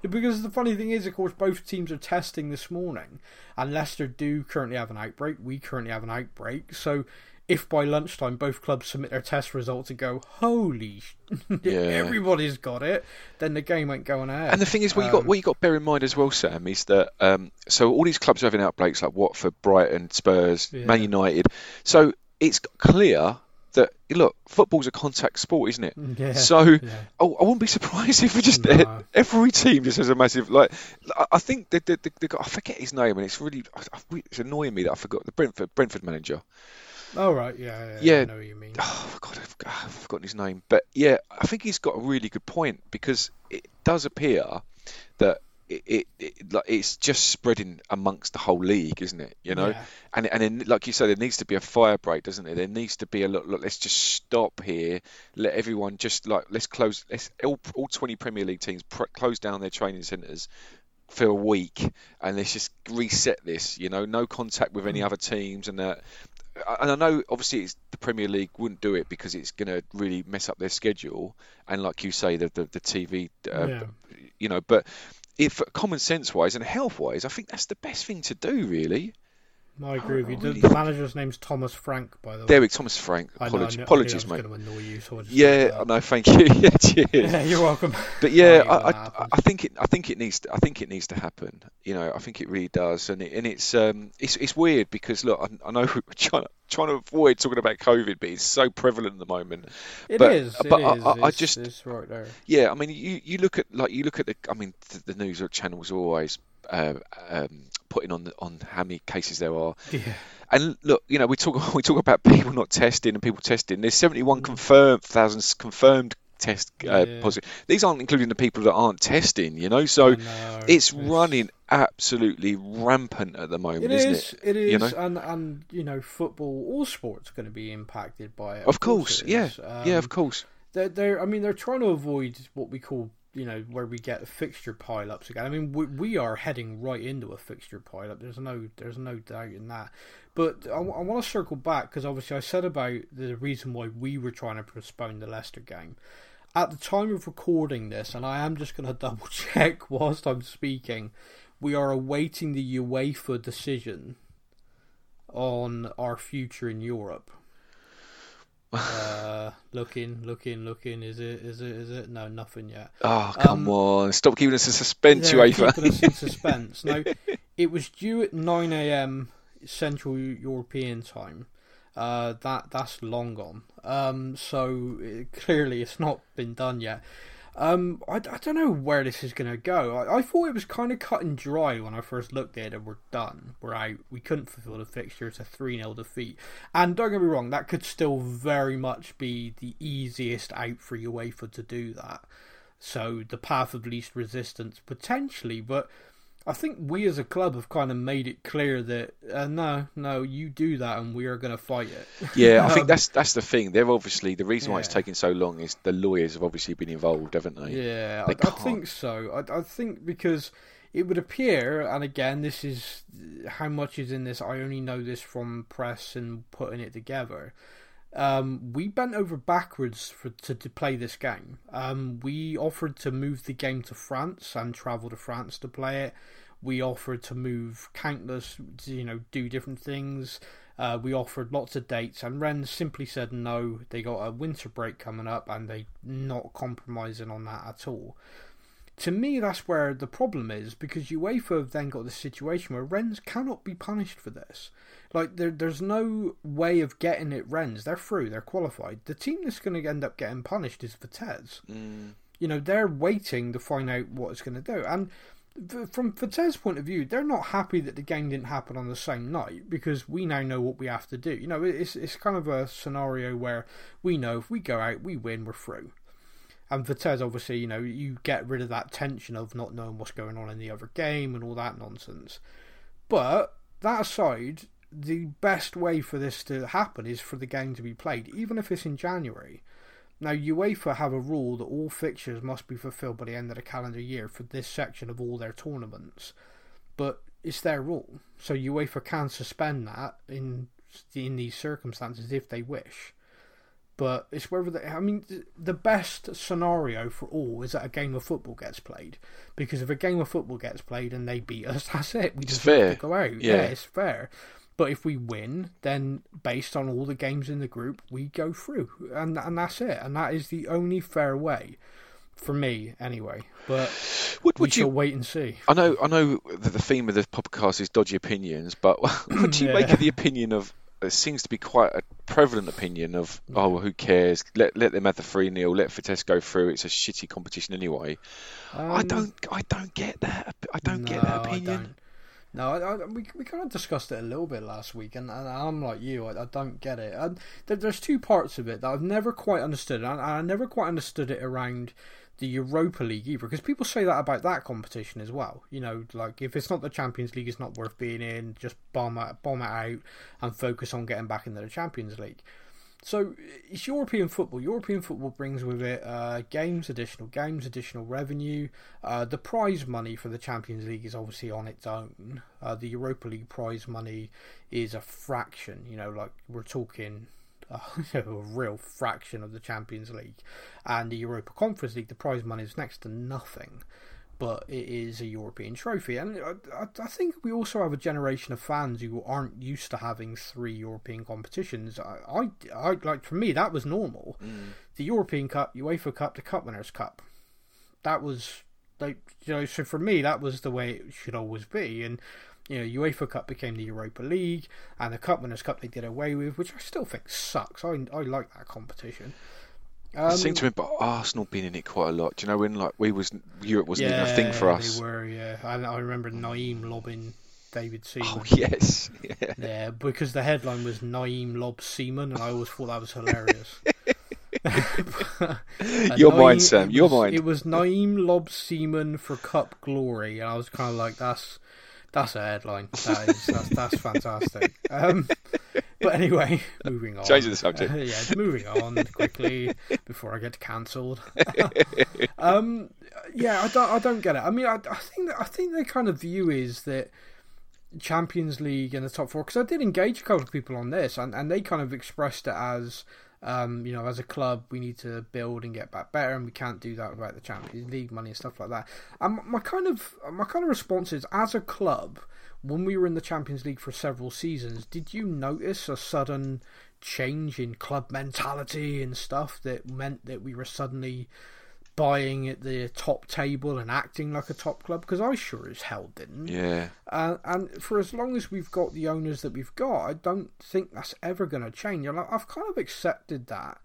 because the funny thing is, of course, both teams are testing this morning, and Leicester do currently have an outbreak. We currently have an outbreak. So. If by lunchtime both clubs submit their test results and go, holy, sh- Yeah. everybody's got it, then the game ain't going ahead. And the thing is, what you got, Um, what you got to bear in mind as well, Sam, is that um, so all these clubs are having outbreaks like Watford, Brighton, Spurs, Yeah. Man United. So it's clear that look, football's a contact sport, isn't it? Yeah, So yeah. oh, I wouldn't be surprised if we just No. every team just has a massive like. I- think that the, the, the, I forget his name, and it's really it's annoying me that I forgot the Brentford Brentford manager. Oh right, yeah, yeah, Yeah. I know what you mean. Oh God, I've, I've forgotten his name, but yeah, I think he's got a really good point because it does appear that it, it, it like it's just spreading amongst the whole league, isn't it? You know, Yeah. and and then, like you said, there needs to be a fire break, doesn't there? There needs to be a look. look let's just stop here. Let everyone just like let's close. Let's all, all 20 Premier League teams pr- close down their training centres for a week and let's just reset this. You know, no contact with Mm. any other teams and that. And I know, obviously, it's, the Premier League wouldn't do it because it's going to really mess up their schedule. And like you say, the the, the TV, uh, Yeah. you know. But if common sense wise and health wise, I think that's the best thing to do, really. I agree with you. The, really the manager's name's Thomas Frank, by the way. Derek Thomas Frank. I know- I Apologies, apologies, mate. was going annoy you, so Yeah, know. Thank you. yeah, cheers. Yeah, you're welcome. But yeah, I I, I, think it I think it needs to, I think it needs to happen. You know, I think it really does, and it, and it's um it's it's weird because look, I, I know we're trying to, trying to avoid talking about COVID, but it's so prevalent at the moment. It but- is. It but I- is. I- I just- it's right there. Yeah, I mean, you, you look at like you look at the I mean the, the news channels always uh, um, putting on the, on how many cases there are, Yeah. and look, you know, we talk we talk about people not testing and people testing. There's 71 confirmed thousands confirmed test uh, Mm. Yeah. positive. These aren't including the people that aren't testing. You know, so know, it's running absolutely rampant at the moment, It isn't is. it? It is, You know? and and you know, football, all sports are going to be impacted by it. Of course, it yeah, is. yeah, Um, of course. they're, they're I mean they're trying to avoid what we call you know where we get fixture pile-ups again. I mean we, we are heading right into a fixture pile-up. There's no there's no doubt in that. But I, want to circle back because obviously I said about the reason why we were trying to postpone the Leicester game. At the time of recording this, and I am just going to double check whilst I'm speaking, we are awaiting the UEFA decision on our future in Europe. Uh, looking, looking, looking. Is it? Is it? Is it? No, nothing yet. Oh, come um, on. Stop keeping us in suspense, They're UEFA. keeping us in suspense. Now, it was due at 9 a.m. Central European time. Uh, that that's long gone. Um, so it, clearly it's not been done yet. Um, I, I don't know where this is going to go. I, I thought it was kind of cut and dry when I first looked at it. and We're done. We're out. We couldn't fulfill the fixture. It's a 3 0 defeat. And don't get me wrong, that could still very much be the easiest out for UEFA to do that. So the path of least resistance potentially, but I think we as a club have kind of made it clear that uh, no, no, you do that and we are going to fight it. Yeah, I think Um, that's that's the thing. They're obviously the reason why it's taking so long is the lawyers have obviously been involved, haven't they? Yeah, They I, I think so. I, I think because it would appear, and again, this is how much is in this. I only know this from press and putting it together. Um, we bent over backwards for to, to play this game. Um, we offered to move the game to France and travel to France to play it. We offered to move countless, you know, do different things. Uh, we offered lots of dates, and Rennes simply said no. They got a winter break coming up, and they not compromising on that at all. To me, that's where the problem is because UEFA have then got the situation where Rennes cannot be punished for this. Like there, there's no way of getting it. Rennes, they're through, they're qualified. The team that's going to end up getting punished is Vitesse. Mm. You know, they're waiting to find out what it's going to do, and from Vitesse's point of view, they're not happy that the game didn't happen on the same night because we now know what we have to do. You know, it's it's kind of a scenario where we know if we go out, we win, we're through. And Vitesse, obviously, you know, you get rid of that tension of not knowing what's going on in the other game and all that nonsense. But that aside, the best way for this to happen is for the game to be played, even if it's in January. Now, UEFA have a rule that all fixtures must be fulfilled by the end of the calendar year for this section of all their tournaments, but it's their rule, so UEFA can suspend that in in these circumstances if they wish. But it's whether they, I mean, the best scenario for all is that a game of football gets played. Because if a game of football gets played and they beat us, that's it. We just have to go out. Yeah. yeah, it's fair. But if we win, then based on all the games in the group, we go through, and and that's it. And that is the only fair way for me, anyway. But would, would we shall wait and see. I know, I know that the theme of the podcast is dodgy opinions, but what do you yeah. make of the opinion of? It seems to be quite a prevalent opinion of, oh, well, who cares? Let let them have the three 0 Let Vitesse go through. It's a shitty competition anyway. Um, I don't, I don't get that. I don't no, get that opinion. No, I, I, we we kind of discussed it a little bit last week, and, and I'm like you, I, I don't get it. And there, there's two parts of it that I've never quite understood, and I, I never quite understood it around the Europa League either, because people say that about that competition as well. You know, like if it's not the Champions League, it's not worth being in. Just bomb it, bomb it out, and focus on getting back into the Champions League. So it's European football. European football brings with it uh, games, additional games, additional revenue. Uh, the prize money for the Champions League is obviously on its own. Uh, the Europa League prize money is a fraction. You know, like we're talking a real fraction of the Champions League, and the Europa Conference League. The prize money is next to nothing but it is a European trophy. And I, I, think we also have a generation of fans who aren't used to having three European competitions. I, I, I like for me that was normal. Mm. The European Cup, UEFA Cup, the Cup Winners' Cup. That was like you know. So for me, that was the way it should always be. And you know, UEFA Cup became the Europa League, and the Cup Winners' Cup they did away with, which I still think sucks. I I like that competition. Um, I seem to remember Arsenal being in it quite a lot. Do you know when like we was Europe wasn't yeah, even a thing for us? They were, yeah. I, I remember Nayim lobbing David Seaman. Oh yes, yeah. yeah. because the headline was Nayim lob Seaman, and I always thought that was hilarious. Your mind, Sam. Your was, mind. It was Nayim lob Seaman for Cup glory, and I was kind of like, "That's that's a headline. That is that's, that's fantastic." Um, but anyway, moving on. Changing the subject. Uh, yeah, moving on quickly before I get cancelled. um, yeah, I don't, I don't get it. I mean, I, I think that, I think the kind of view is that Champions League and the top four. Because I did engage a couple of people on this, and, and they kind of expressed it as. Um, you know, as a club, we need to build and get back better, and we can't do that without the Champions League money and stuff like that. And my kind of my kind of response is, as a club, when we were in the Champions League for several seasons, did you notice a sudden change in club mentality and stuff that meant that we were suddenly buying at the top table and acting like a top club? Because I sure as hell didn't. Yeah. Uh, and for as long as we've got the owners that we've got, I don't think that's ever going to change. And I've kind of accepted that.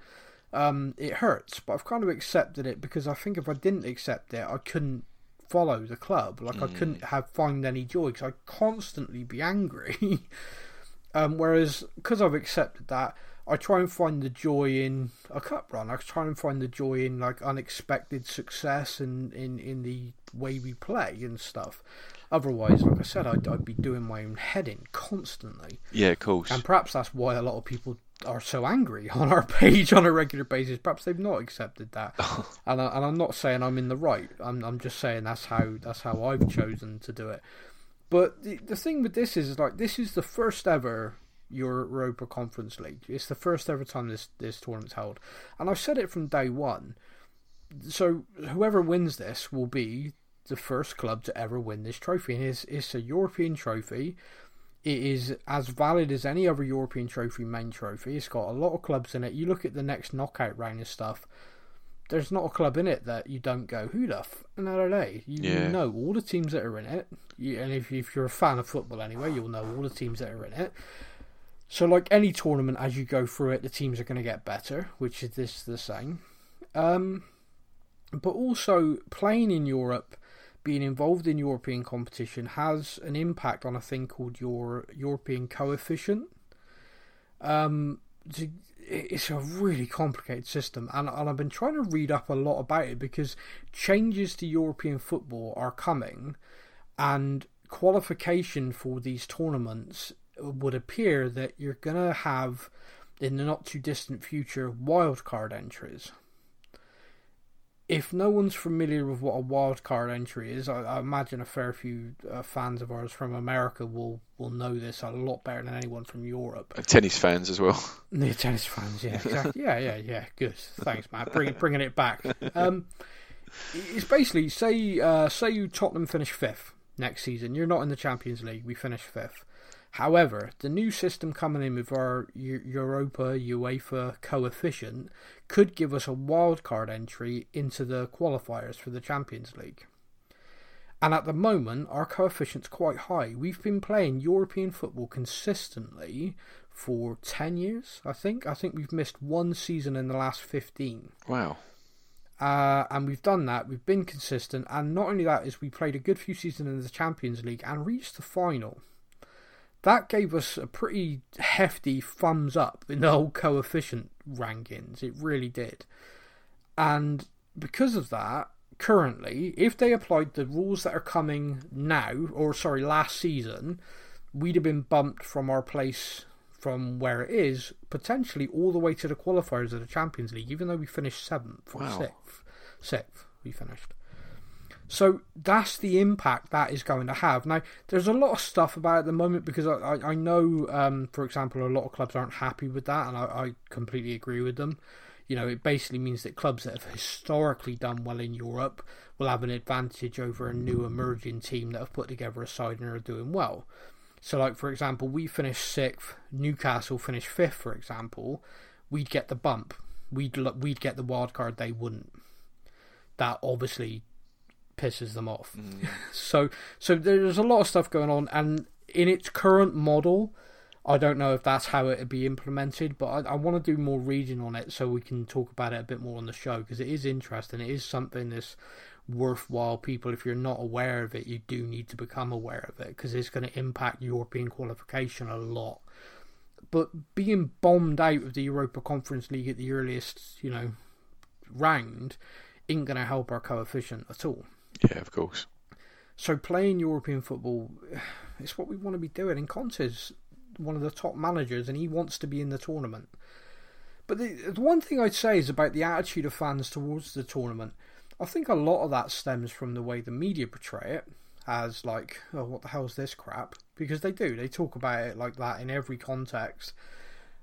Um, it hurts, but I've kind of accepted it because I think if I didn't accept it, I couldn't follow the club. Like mm. I couldn't mm. have find any joy because I'd constantly be angry. um, whereas because I've accepted that, I try and find the joy in a cup run. I try and find the joy in like unexpected success and in, in the way we play and stuff. Otherwise, like I said, I'd, I'd be doing my own head in constantly. Yeah, of course. And perhaps that's why a lot of people are so angry on our page on a regular basis. Perhaps they've not accepted that, and, I, and I'm not saying I'm in the right. I'm I'm just saying that's how that's how I've chosen to do it. But the the thing with this is like this is the first ever Europa Conference League. It's the first ever time this this tournament's held, and I've said it from day one. So whoever wins this will be the first club to ever win this trophy, and it's it's a European trophy. It is as valid as any other European trophy, main trophy. It's got a lot of clubs in it. You look at the next knockout round and stuff. There's not a club in it that you don't go, who the f and are they? You, Yeah. you know all the teams that are in it, you, and if, if you're a fan of football anyway, you'll know all the teams that are in it. So, like any tournament, as you go through it, the teams are going to get better, which is this the same. Um, but also, playing in Europe, being involved in European competition, has an impact on a thing called your European coefficient. Um, it's a really complicated system, and, and I've been trying to read up a lot about it because changes to European football are coming, and qualification for these tournaments would appear that you're going to have in the not too distant future wildcard entries. If no one's familiar with what a wildcard entry is, I, I imagine a fair few uh, fans of ours from America will, will know this a lot better than anyone from Europe. And tennis fans as well. The tennis fans, yeah, exactly. yeah, yeah, yeah. Good, thanks, Matt. Bring, bringing it back. Um, it's basically say uh, say you Tottenham finish fifth next season. You're not in the Champions League. We finish fifth. However, the new system coming in with our Europa UEFA coefficient could give us a wildcard entry into the qualifiers for the Champions League. And at the moment, our coefficient's quite high. We've been playing European football consistently for 10 years, I think. I think we've missed one season in the last 15. Wow. Uh, and we've done that. We've been consistent. And not only that, is we played a good few seasons in the Champions League and reached the final. That gave us a pretty hefty thumbs up in the whole coefficient rankings. It really did. And because of that, currently, if they applied the rules that are coming now, or sorry, last season, we'd have been bumped from our place from where it is, potentially all the way to the qualifiers of the Champions League, even though we finished seventh or Wow. sixth. Sixth, we finished. So that's the impact that is going to have. Now, there's a lot of stuff about at the moment because I, I, I know, um, for example, a lot of clubs aren't happy with that, and I, I completely agree with them. You know, it basically means that clubs that have historically done well in Europe will have an advantage over a new emerging team that have put together a side and are doing well. So, like for example, we finished sixth, Newcastle finished fifth, for example. We'd get the bump. We'd we'd get the wild card. They wouldn't. That obviously pisses them off. Mm. so so there's a lot of stuff going on, and in its current model, I don't know if that's how it would be implemented, but I, I want to do more reading on it so we can talk about it a bit more on the show because it is interesting. It is something that's worthwhile. People, if you're not aware of it, you do need to become aware of it because it's going to impact European qualification a lot. But being bombed out of the Europa Conference League at the earliest, you know, round, ain't going to help our coefficient at all. Yeah, of course. So playing European football, it's what we want to be doing. And Conte's one of the top managers, and he wants to be in the tournament. But the, the one thing I'd say is about the attitude of fans towards the tournament. I think a lot of that stems from the way the media portray it as like, oh, what the hell's this crap? Because they do. They talk about it like that in every context.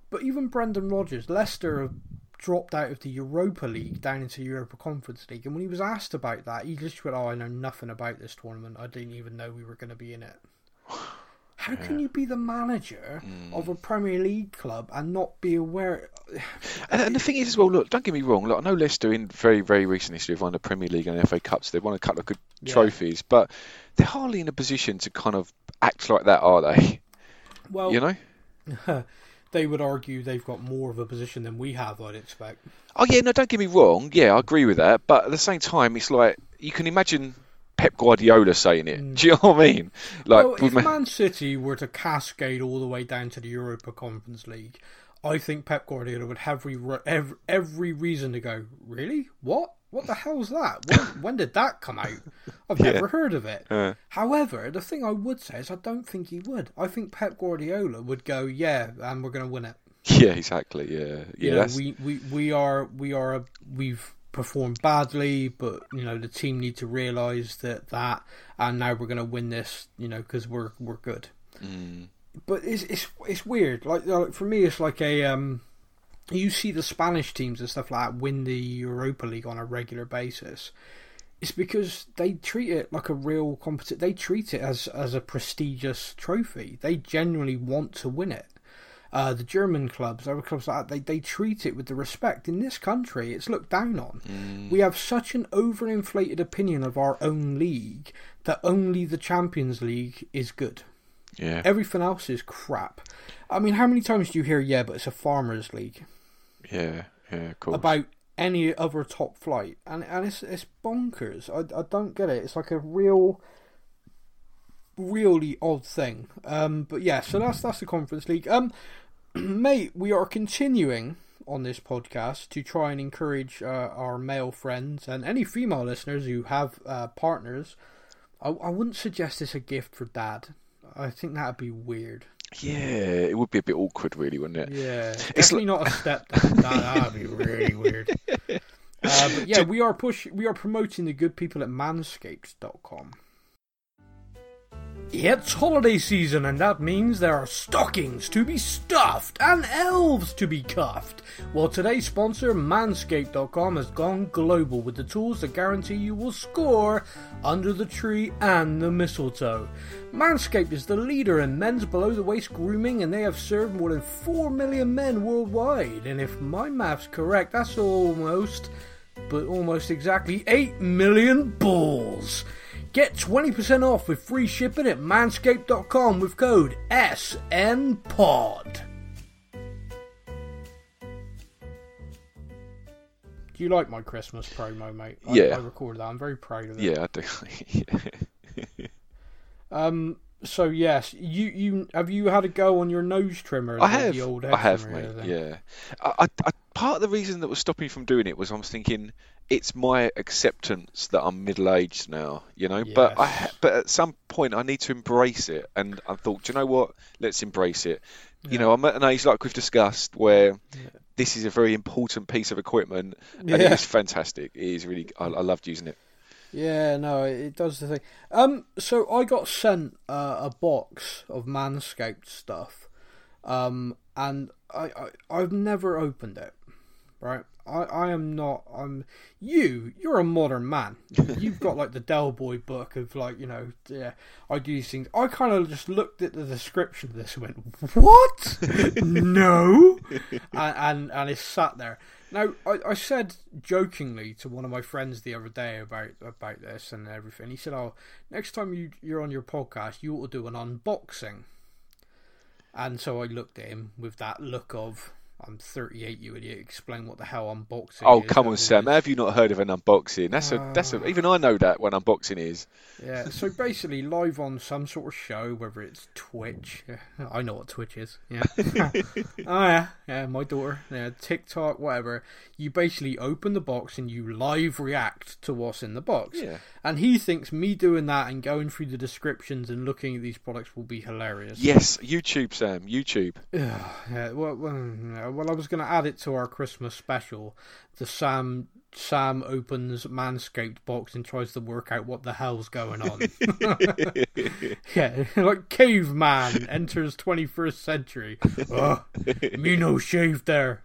But even Brendan Rodgers, Leicester have dropped out of the Europa League down into the Europa Conference League, and when he was asked about that, he just went, "Oh, I know nothing about this tournament. I didn't even know we were going to be in it." How can you be the manager hmm. of a Premier League club and not be aware? And, and the thing is, as well, look, don't get me wrong. Look, I know Leicester in very, very recent history have won the Premier League and the FA Cups. They've won a couple of good Yeah. trophies, but they're hardly in a position to kind of act like that, are they? Well, You know? they would argue they've got more of a position than we have. I'd expect. Oh yeah, no, don't get me wrong. Yeah, I agree with that. But at the same time, it's like you can imagine Pep Guardiola saying it. Do you know what I mean? Like, Mm. well, if with Man City were to cascade all the way down to the Europa Conference League, I think Pep Guardiola would have every every, every reason to go. Really? What? What the hell's that? When, when did that come out? I've never heard of it. Uh. However, the thing I would say is I don't think he would. I think Pep Guardiola would go, yeah, and we're going to win it. yeah, exactly. Yeah, yeah. You know, we, we, we are we are a, we've performed badly, but you know the team need to realise that that, and now we're going to win this. You know, because we're we're good. Mm. But it's it's it's weird. Like, like for me, it's like a um. You see the Spanish teams and stuff like that win the Europa League on a regular basis. It's because they treat it like a real competition. They treat it as as a prestigious trophy. They genuinely want to win it. Uh, the German clubs, other clubs like that, they, they treat it with the respect. In this country, it's looked down on. Mm. We have such an overinflated opinion of our own league that only the Champions League is good. Yeah. Everything else is crap. I mean, how many times do you hear, yeah, but it's a farmers' league? Yeah. Yeah. Of course. about any other top flight, and and it's it's bonkers. I, I don't get it. It's like a real, really odd thing. Um, but yeah, so that's that's the Conference League. Um, mate, we are continuing on this podcast to try and encourage uh, our male friends and any female listeners who have uh, partners. I, I wouldn't suggest this a gift for dad. I think that'd be weird. Yeah, it would be a bit awkward, really, wouldn't it? Yeah, it's definitely not a stepdad. that would be really weird. Uh, but yeah, we are push we are promoting the good people at manscaped.com. It's holiday season, and that means there are stockings to be stuffed and elves to be cuffed. Well, today's sponsor, Manscaped.com, has gone global with the tools that guarantee you will score under the tree and the mistletoe. Manscaped is the leader in men's below the waist grooming, and they have served more than 4 million men worldwide. And if my math's correct, that's almost, but almost exactly 8 million balls. Get 20% off with free shipping at manscaped.com with code SNPOD. Do you like my Christmas promo, mate? I, Yeah. I recorded that. I'm very proud of it. Yeah, I do. yeah. Um. So yes, you you have you had a go on your nose trimmer? I have. The old I have, trimmer mate. Yeah. I, I, I, part of the reason that was stopping me from doing it was I was thinking it's my acceptance that I'm middle aged now, you know. But I, but at some point I need to embrace it, and I thought, do you know what? Let's embrace it. You know, I'm at an age like we've discussed where this is a very important piece of equipment, and Yeah. is fantastic. It is really. I, I loved using it. Yeah, no, it it does the thing. Um, so I got sent uh, a box of Manscaped stuff, um, and I, I I've never opened it. Right, I, I am not. I'm you. You're a modern man. You've got like the Del Boy book of like you know. Yeah, I do these things. I kind of just looked at the description of this and went, "What? no," and, and and it sat there. Now, I, I said jokingly to one of my friends the other day about about this and everything. He said, "Oh, next time you you're on your podcast, you ought to do an unboxing." And so I looked at him with that look of, "I'm 38, you idiot. Explain what the hell unboxing is. Oh is." come on, Sam! Have you not heard of an unboxing? That's a that's a. Uh, even I know that what unboxing is. Yeah, so basically, live on some sort of show, whether it's Twitch. I know what Twitch is. Yeah. oh, yeah. Yeah, my daughter. Yeah, TikTok, whatever. You basically open the box and you live react to what's in the box. Yeah. And he thinks me doing that and going through the descriptions and looking at these products will be hilarious. Yes, YouTube, Sam. YouTube. Yeah, well, well, well, I was going to add it to our Christmas special. The Sam Sam opens Manscaped box and tries to work out what the hell's going on. yeah, like caveman enters 21st century. Oh, me no shave there.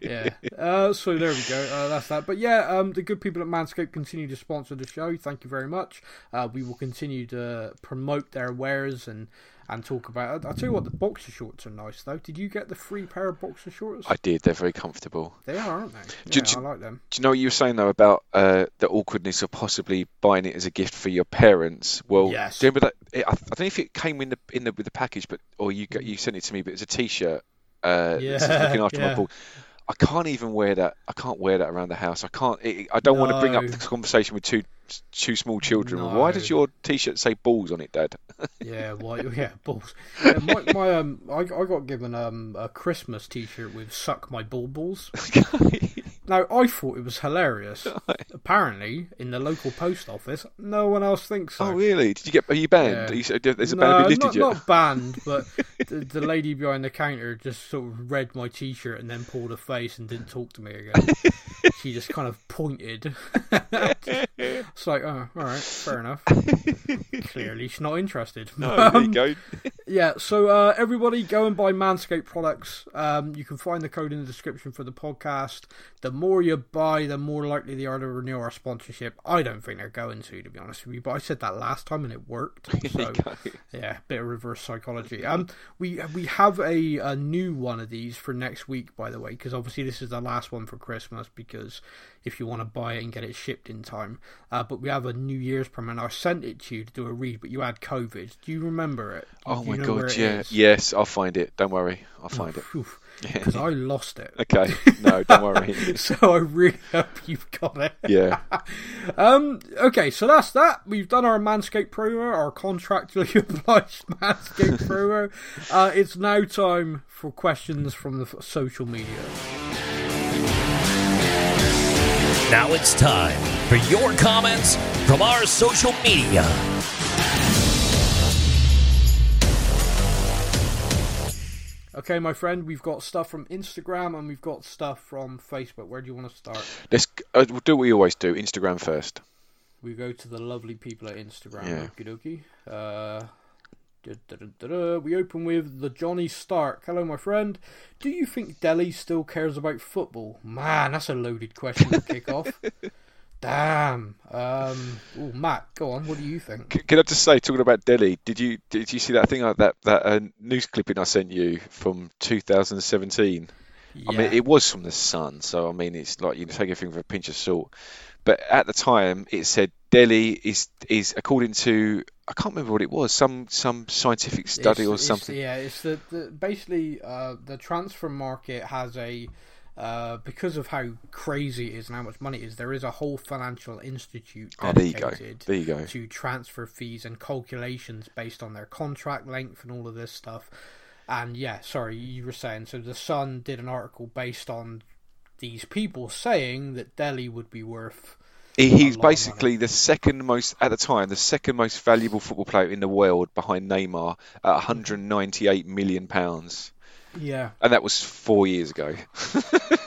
yeah. Uh, so there we go. Uh, that's that. But yeah, um, the good people at Manscaped continue to sponsor the show. Thank you very much. Uh, we will continue to promote their wares and and talk about. I'll tell you what, the boxer shorts are nice though. Did you get the free pair of boxer shorts? I did. They're very comfortable. They are, aren't they? Do- Yeah, do- I like them. Do you know what you were saying though about uh, the awkwardness of possibly buying it as a gift for your parents? Well, Yes. do you remember that? I, I don't know if it came in the in the with the package, but or you got you sent it to me, but it's a T-shirt. Uh, Yeah, looking after yeah. my ball. I can't even wear that. I can't wear that around the house. I can't. It, I don't want to bring up No. this conversation with two two small children. Why does your T-shirt say balls on it, Dad? Yeah, why? Yeah, balls. Yeah, my, my um, I, I got given um a Christmas T-shirt with "suck my bull balls." Now I thought it was hilarious. Apparently, in the local post office, no one else thinks so. oh, really? Did you get? Are you banned? Yeah. Are you, there's a no, ban. Not, not banned, but the, the lady behind the counter just sort of read my T-shirt and then pulled a face and didn't talk to me again. she just kind of pointed. it's like, oh, all right, fair enough. Clearly, she's not interested. No, there you Um, go. Yeah, so uh, everybody go and buy Manscaped products. Um, you can find the code in the description for the podcast. The more you buy, the more likely they are to renew our sponsorship. I don't think they're going to, to be honest with you, but I said that last time and it worked. So yeah, bit of reverse psychology. Um, we we have a, a new one of these for next week, by the way, because obviously this is the last one for Christmas. Because if you want to buy it and get it shipped in time, uh, but we have a New Year's promo. and I sent it to you to do a read, but you had COVID. Do you remember it? Do, oh my god, yeah, yes, I'll find it. Don't worry, I'll find it. Because I lost it. Okay, no, don't worry. so I really hope you've got it. Yeah. um. Okay, so that's that. We've done our Manscaped promo, our contractually obliged Manscaped promo. Uh, it's now time for questions from the social media. Now it's time for your comments from our social media. Okay, my friend, we've got stuff from Instagram and we've got stuff from Facebook. Where do you want to start? Let's uh, we'll do what we always do. Instagram first. We go to the lovely people at Instagram. Yeah. Okie dokie. Uh, we open with the Johnny Stark. Hello, my friend. Do you think Dele still cares about football? Man, that's a loaded question to kick off. Damn. Um, oh, Matt, go on. What do you think? Can I just say, talking about Dele, did you did you see that thing like that that uh, news clipping I sent you from 2017? Yeah. I mean, it was from the Sun, so I mean, it's like you take everything with a pinch of salt. But at the time, it said Dele is is according to I can't remember what it was some some scientific study it's, or it's, something. Yeah, it's the, the basically uh, the transfer market has a uh, because of how crazy it is and how much money it is, there is a whole financial institute dedicated oh, there you go. There you go. to transfer fees and calculations based on their contract length and all of this stuff. And yeah, sorry, you were saying so. The Sun did an article based on these people saying that Dele would be worth He's basically the second most at the time, the second most valuable football player in the world behind Neymar at 198 million pounds. Yeah, and that was four years ago.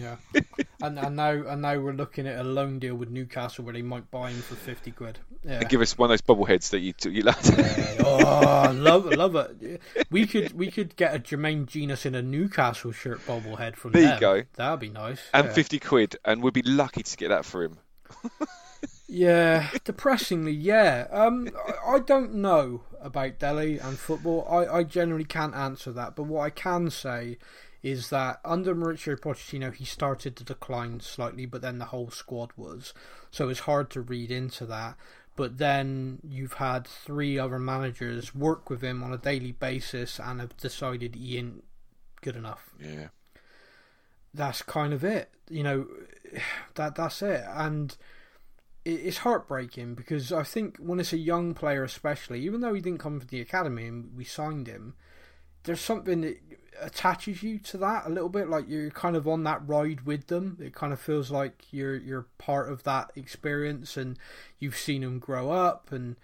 yeah, and, and now and now we're looking at a loan deal with Newcastle where they might buy him for 50 quid. Yeah. And give us one of those bobbleheads that you you like. Yeah. Oh, love love it. We could we could get a Jermaine Jenas in a Newcastle shirt bobblehead from there. Them. you go. That'd be nice. And yeah. 50 quid, and we'd be lucky to get that for him yeah, depressingly, yeah. Um, I, I, don't know about Dele and football. I, I generally can't answer that. But what I can say is that under Mauricio Pochettino, he started to decline slightly, but then the whole squad was. So it's hard to read into that. But then you've had three other managers work with him on a daily basis and have decided he ain't good enough. Yeah. That's kind of it. You know, that that's it. And it's heartbreaking because I think when it's a young player, especially, even though he didn't come from the academy and we signed him, there's something that attaches you to that a little bit. Like you're kind of on that ride with them. It kind of feels like you're you're part of that experience, and you've seen him grow up. And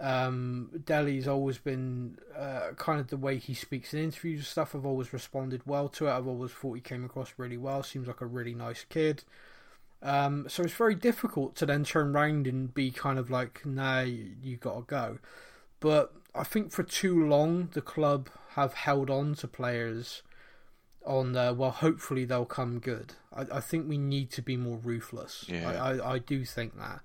um, Dele's always been uh, kind of the way he speaks in interviews and stuff. I've always responded well to it. I've always thought he came across really well. Seems like a really nice kid. Um, so it's very difficult to then turn around and be kind of like, nah, you, you got to go. But I think for too long, the club have held on to players on the, well, hopefully they'll come good. I, I think we need to be more ruthless. Yeah. I, I, I do think that.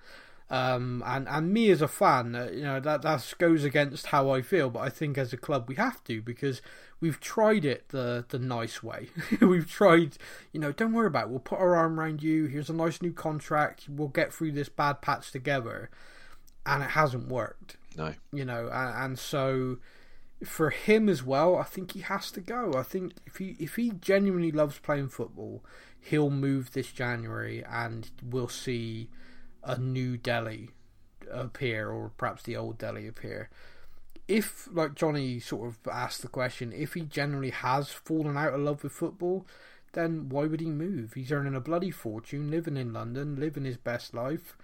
Um, and and me as a fan, uh, you know that that goes against how I feel, but I think as a club we have to because we've tried it the the nice way. we've tried, you know, don't worry about it. We'll put our arm around you. Here's a nice new contract. We'll get through this bad patch together, and it hasn't worked. No, you know, and, and so for him as well, I think he has to go. I think if he if he genuinely loves playing football, he'll move this January, and we'll see a new Dele appear, or perhaps the old Dele appear. If, like Johnny sort of asked the question, if he generally has fallen out of love with football, then why would he move? He's earning a bloody fortune, living in London, living his best life.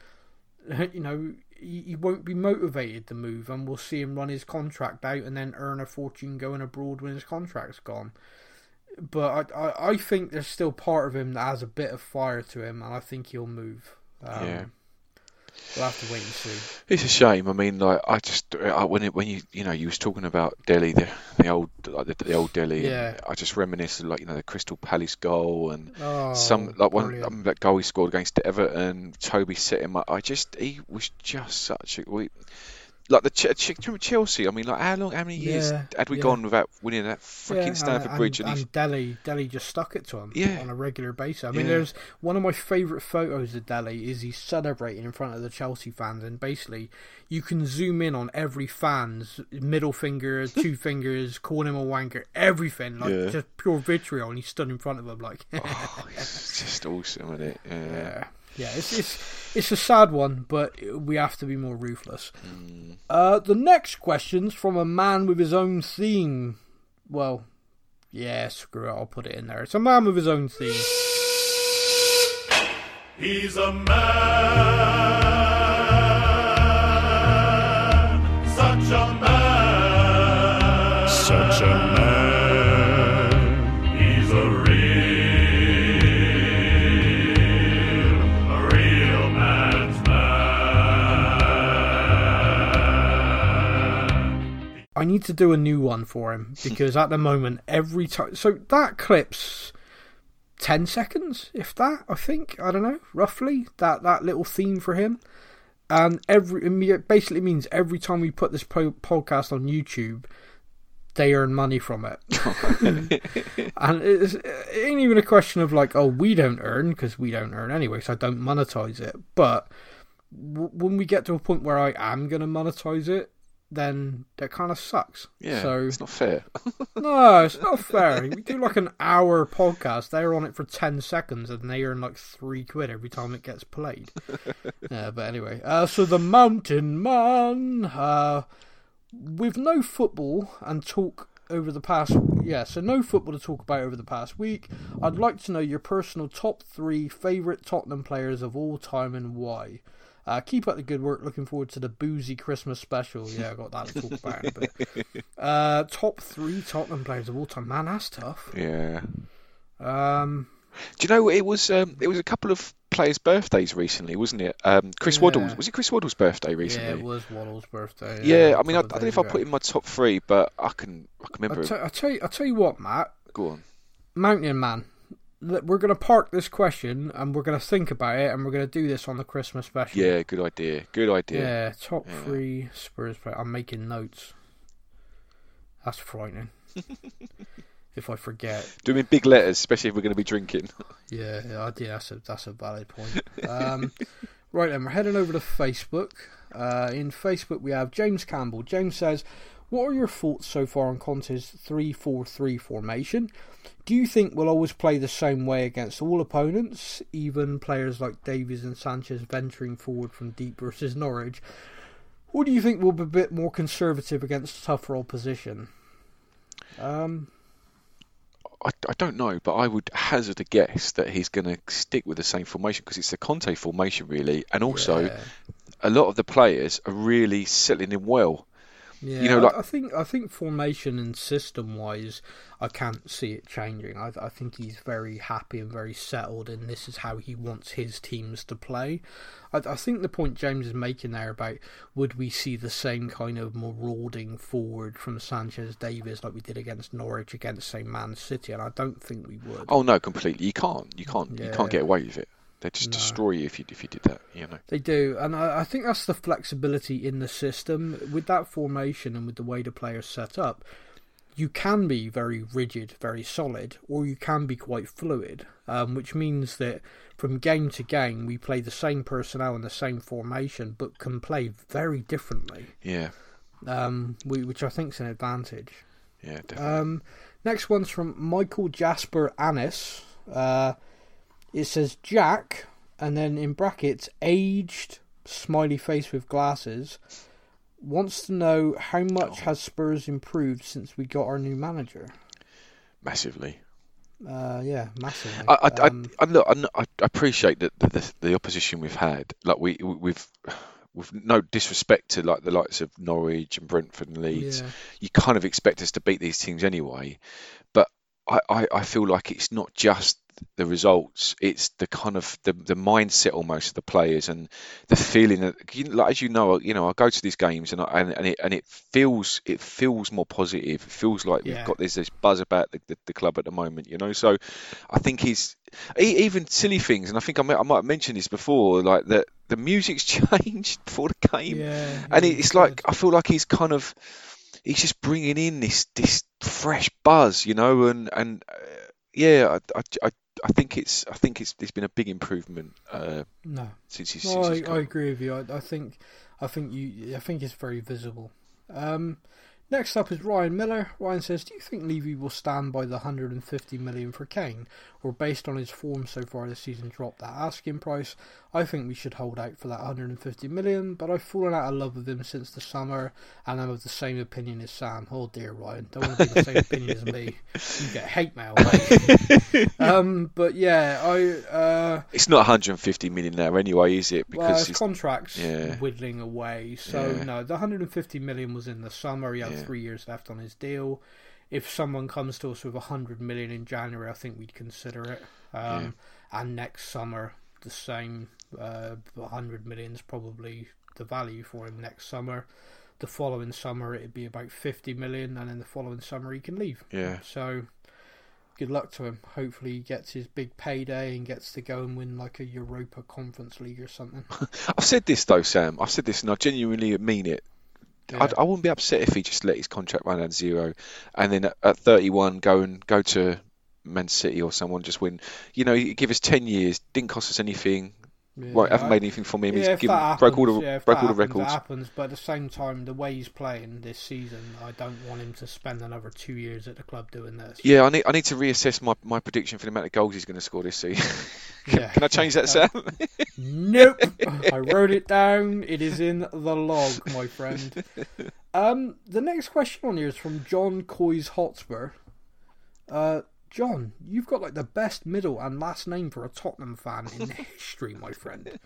You know, he, won't be motivated to move, and we'll see him run his contract out and then earn a fortune going abroad when his contract's gone. But I, I, I think there's still part of him that has a bit of fire to him, and I think he'll move. Um, yeah. We'll have to wait and see. It's a shame. I mean, like I just I, when it, when you you know you was talking about Dele, the the old like the, the old Dele. Yeah. I just reminisce of like you know the Crystal Palace goal and Oh, some like one. I mean, um, that goal he scored against Everton. Toby set him up. I just he was just such a we, like the Ch- Ch- Chelsea. I mean, like how long, how many years Yeah, had we yeah. gone without winning that freaking Yeah, Stamford and, Bridge? And, And, and Dele, Dele just stuck it to him Yeah. on a regular basis. I mean, there's one of my favourite photos of Dele is he's celebrating in front of the Chelsea fans, and basically you can zoom in on every fan's middle finger, two fingers, calling him a wanker, everything, like just pure vitriol, and he stood in front of them like. oh, it's just awesome, isn't it? Yeah. Yeah, yeah, it's it's it's a sad one, but we have to be more ruthless. Mm. Uh, the next question's from a man with his own theme. Well, yeah, screw it, I'll put it in there. It's a man with his own theme. He's a man, I need to do a new one for him because at the moment, every time. So that clip's 10 seconds, if that, I think. I don't know, roughly. That, that little theme for him. And every it basically means every time we put this po- podcast on YouTube, they earn money from it. and it's, it ain't even a question of like, oh, we don't earn because we don't earn anyway, so I don't monetize it. But w- when we get to a point where I am going to monetize it, then that kind of sucks. Yeah, So it's not fair. no, it's not fair. We do like an hour podcast. They're on it for ten seconds, and they earn like three quid every time it gets played. yeah, but anyway, uh, so the Mountain Man, uh, with no football and talk over the past, yeah, so no football to talk about over the past week. I'd like to know your personal top three favourite Tottenham players of all time and why. Uh, keep up the good work. Looking forward to the boozy Christmas special. Yeah, I got that to talk about. bit. Uh, top three Tottenham players of all time. Man, that's tough. Yeah. Um, Do you know it was um, it was a couple of players' birthdays recently, wasn't it? Um, Chris Yeah. Waddles was it Chris Waddles' birthday recently? yeah, it was Waddle's birthday. Yeah, a I mean, I, I don't know if I put in my top three, but I can I can remember. t- I'll tell you. I'll tell you. I'll tell you what, Matt. Go on. Mountain Man. We're gonna park this question and we're gonna think about it and we're gonna do this on the Christmas special. Yeah, good idea. Good idea. Yeah, top Yeah. three Spurs player. I'm making notes. That's frightening. if I forget. Do them in big letters, especially if we're going to be drinking. Yeah, yeah, That's a that's a valid point. Um, right then, we're heading over to Facebook. Uh, in Facebook, we have James Campbell. James says, "What are your thoughts so far on Conte's three-four-three formation? Do you think we'll always play the same way against all opponents, even players like Davies and Sanchez venturing forward from deep versus Norwich? Or do you think we'll be a bit more conservative against tougher opposition?" Um, I, I don't know, but I would hazard a guess that he's going to stick with the same formation because it's the Conte formation, really, and also yeah. a lot of the players are really settling in well. Yeah, You know, I- like- I, think I think formation and system wise, I can't see it changing. I, I think he's very happy and very settled, and this is how he wants his teams to play. I, I think the point James is making there about would we see the same kind of marauding forward from Sanchez Davies like we did against Norwich against say Man City, and I don't think we would. Oh no, completely. You can't. You can't. You can't get away with it. They just No. destroy you if you if you did that. You know. They do, and I, I think that's the flexibility in the system with that formation and with the way the players set up. You can be very rigid, very solid, or you can be quite fluid, um, which means that from game to game we play the same personnel and the same formation, but can play very differently, Yeah. um, we, which I think is an advantage. Yeah. Definitely. Um, next one's from Michael Jasper Annis. Uh, it says Jack, and then in brackets, aged, smiley face with glasses, wants to know how much Oh. has Spurs improved since we got our new manager. Massively. Uh, yeah, massively. I, I, Um, I, I, look, I, I appreciate that the, the, the opposition we've had. Like we, we've, with no disrespect to like the likes of Norwich and Brentford and Leeds, yeah. you kind of expect us to beat these teams anyway. I, I, feel like it's not just the results; it's the kind of the, the mindset almost of the players and the feeling that, you like, as you know, you know, I go to these games and I, and, and it and it feels it feels more positive. It feels like Yeah. we've got this this buzz about the, the, the club at the moment, you know. So I think he's even silly things, and I think I might, I might have mentioned this before, like that the music's changed before the game, Yeah, and it- it's you like. I feel like he's kind of he's just bringing in this this fresh buzz, you know, and and uh, yeah, I, I, I, think it's I think it's there's been a big improvement uh, no. since he's, No, since I, he's I agree with you. I, I think, I think you, I think it's very visible. Um, next up is Ryan Miller. Ryan says, "Do you think Levy will stand by the 150 million for Kane, or based on his form so far this season, drop that asking price? I think we should hold out for that 150 million, but I've fallen out of love with him since the summer, and I'm of the same opinion as Sam. Oh dear, Ryan, don't want to be the same opinion as me. You get hate mail, mate. um, but yeah, I." Uh, It's not 150 million now anyway, is it? well, Because his contract's yeah. whittling away. So Yeah. no, the 150 million was in the summer. He had Yeah. Three years left on his deal. If someone comes to us with a 100 million in January, I think we'd consider it. Um, And next summer, the same. Uh, 100 million is probably the value for him next summer. The following summer, it'd be about 50 million, and then the following summer, he can leave. yeah, So, good luck to him. Hopefully, he gets his big payday and gets to go and win like a Europa Conference League or something. I've said this though, Sam. I've said this and I genuinely mean it. Yeah. I'd, I wouldn't be upset if he just let his contract run at zero, and then at, at 31 go and go to Man City or someone just win. You know, give us 10 years, didn't cost us anything. Yeah, Right, haven't I- made anything from him. yeah, He's if given, that broke all the happens, yeah, broke that all the happens, records. That happens, but at the same time, the way he's playing this season, I don't want him to spend another two years at the club doing this. Yeah, I need I need to reassess my, my prediction for the amount of goals he's going to score this season. can, Yeah. can I change that, Sam? Nope. I wrote it down. It is in the log, my friend. Um, the next question on here is from John Coy's Hotspur. Uh, John, you've got like the best middle and last name for a Tottenham fan in history, my friend.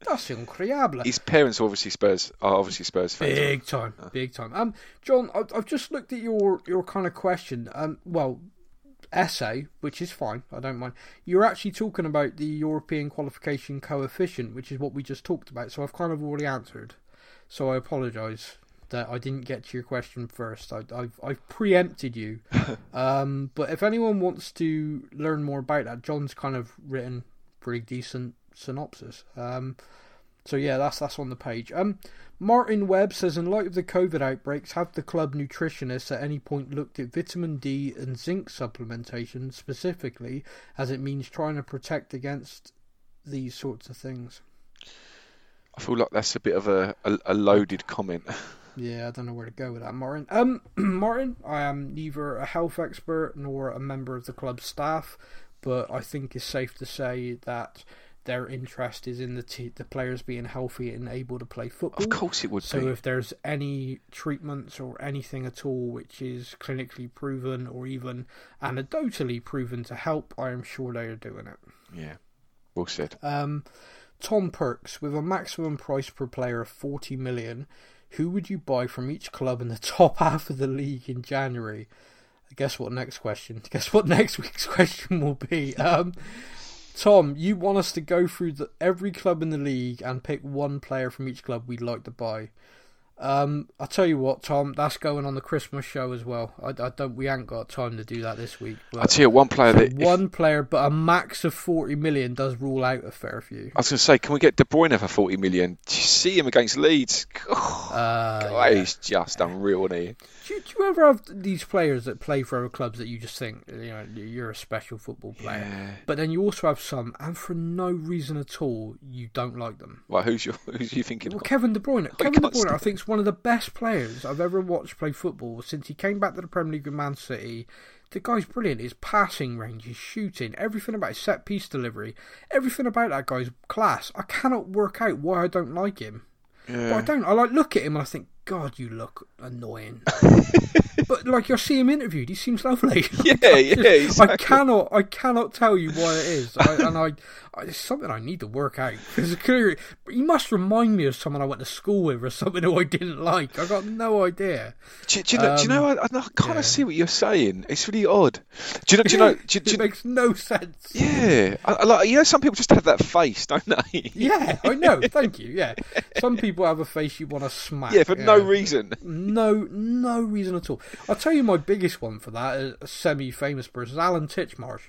That's incredible. His parents are obviously Spurs are obviously Spurs fans. Big time, big time. Um, John, I, I've just looked at your your kind of question. Um, well, essay, which is fine. I don't mind. You're actually talking about the European qualification coefficient, which is what we just talked about. So I've kind of already answered. So I apologise that I didn't get to your question first. I, I've I've preempted you. um, but if anyone wants to learn more about that, John's kind of written pretty decent synopsis. Um, so yeah, that's that's on the page. Um, Martin Webb says, in light of the COVID outbreaks, have the club nutritionists at any point looked at vitamin D and zinc supplementation specifically, as it means trying to protect against these sorts of things? I feel like that's a bit of a, a, a loaded comment. Yeah, I don't know where to go with that, Martin. Um, Martin, I am neither a health expert nor a member of the club's staff, but I think it's safe to say that their interest is in the t- the players being healthy and able to play football. Of course it would So be. if there's any treatments or anything at all which is clinically proven or even anecdotally proven to help, I am sure they are doing it. Yeah, well said. Um, Tom Perks, with a maximum price per player of 40 million, who would you buy from each club in the top half of the league in January? Guess what next question? Guess what next week's question will be? Um, Tom, you want us to go through the, every club in the league and pick one player from each club we'd like to buy. Um, I'll tell you what, Tom, that's going on the Christmas show as well. I, I don't, we ain't got time to do that this week. I'll But tell you one player that. if- one player, but a max of forty million does rule out a fair few. I was going to say, can we get De Bruyne for 40 million? Do you see him against Leeds? Oh, Uh, God, yeah. he's just unreal, isn't he? Do, you, do you ever have these players that play for other clubs that you just think you know you're a special football player, Yeah. but then you also have some, and for no reason at all, you don't like them. Well, who's your who's you thinking? Well, of? Kevin De Bruyne. Kevin De Bruyne, I think, is one of the best players I've ever watched play football since he came back to the Premier League with Man City. The guy's brilliant. His passing range, his shooting, everything about his set piece delivery, everything about that guy's class. I cannot work out why I don't like him. But I don't. I like look at him and I think, God, you look annoying. but like you see him interviewed, he seems lovely. Yeah, yeah, I exactly. cannot, I cannot tell you why it is, I, and I, I, it's something I need to work out because clearly he must remind me of someone I went to school with or something who I didn't like. I got no idea. Do, do you know? do you know? Um, I, I kind of yeah. see what you're saying. It's really odd. Do you know? Do you know? Do, do it makes no sense. yeah, I, I like you know. Some people just have that face, don't they? Yeah, I know. Thank you. Yeah, some people have a face you want to smack. Yeah, for no reason. No, no reason at all. I'll tell you my biggest one for that, a semi-famous person, Alan Titchmarsh.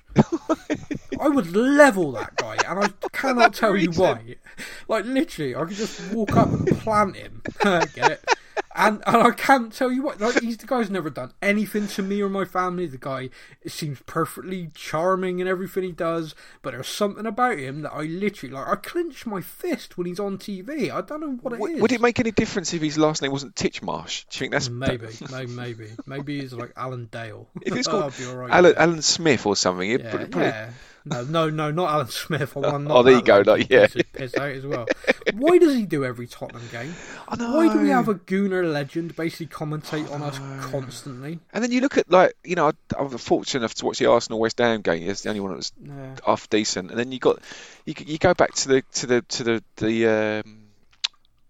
I would level that guy, and I cannot no tell you why. Like literally, I could just walk up and plant him. Get it? And and I can't tell you what. Like he's the guy's never done anything to me or my family. The guy seems perfectly charming in everything he does, but there's something about him that I literally like. I clench my fist when he's on TV. I don't know what it is. Would, would it make any difference if his last name wasn't Titchmarsh? Do you think that's Maybe, maybe, maybe, maybe he's like Alan Dale. If it's called I'll be all right Alan. Alan Smith or something, yeah, probably- yeah. No, no, no, not Alan Smith. I want Oh, there you go, like, yeah. Piss, piss out as well. Why does he do every Tottenham game? I know. Why do we have a Gooner legend basically commentate on us constantly? And then you look at like you know, I, I was fortunate enough to watch the Arsenal West Ham game. It's the only one that was Yeah. half decent. And then you got you you go back to the to the to the the um,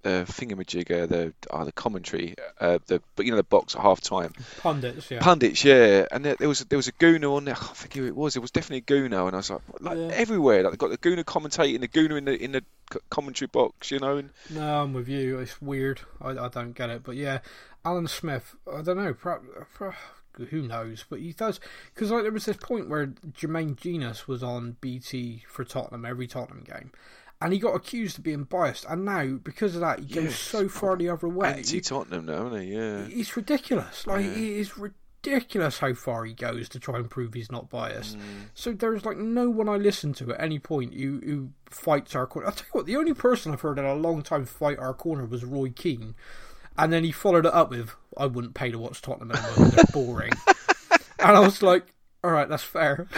uh, thingamajigger, the uh, the commentary, uh, the but you know the box at half time. Pundits, yeah. Pundits, yeah, and there, there was there was a Gooner on there. I can't think who it was. It was definitely a Gooner, and I was like, like Yeah. everywhere. Like they got the Gooner commentating, the Gooner in the in the commentary box, you know. And No, I'm with you. It's weird. I, I don't get it. But yeah, Alan Smith. I don't know. Perhaps, who knows? But he does because like there was this point where Jermaine Jenas was on BT for Tottenham every Tottenham game, and he got accused of being biased. And now because of that, he goes Yes. so far the other way. anti Tottenham now, isn't he? Yeah. It's ridiculous. Like it is ridiculous how far he goes to try and prove he's not biased. Mm. So there's like no one I listen to at any point who who fights our corner. I'll tell you what, the only person I've heard in a long time fight our corner was Roy Keane. And then he followed it up with, I wouldn't pay to watch Tottenham anymore, they're boring. and I was like, alright, that's fair.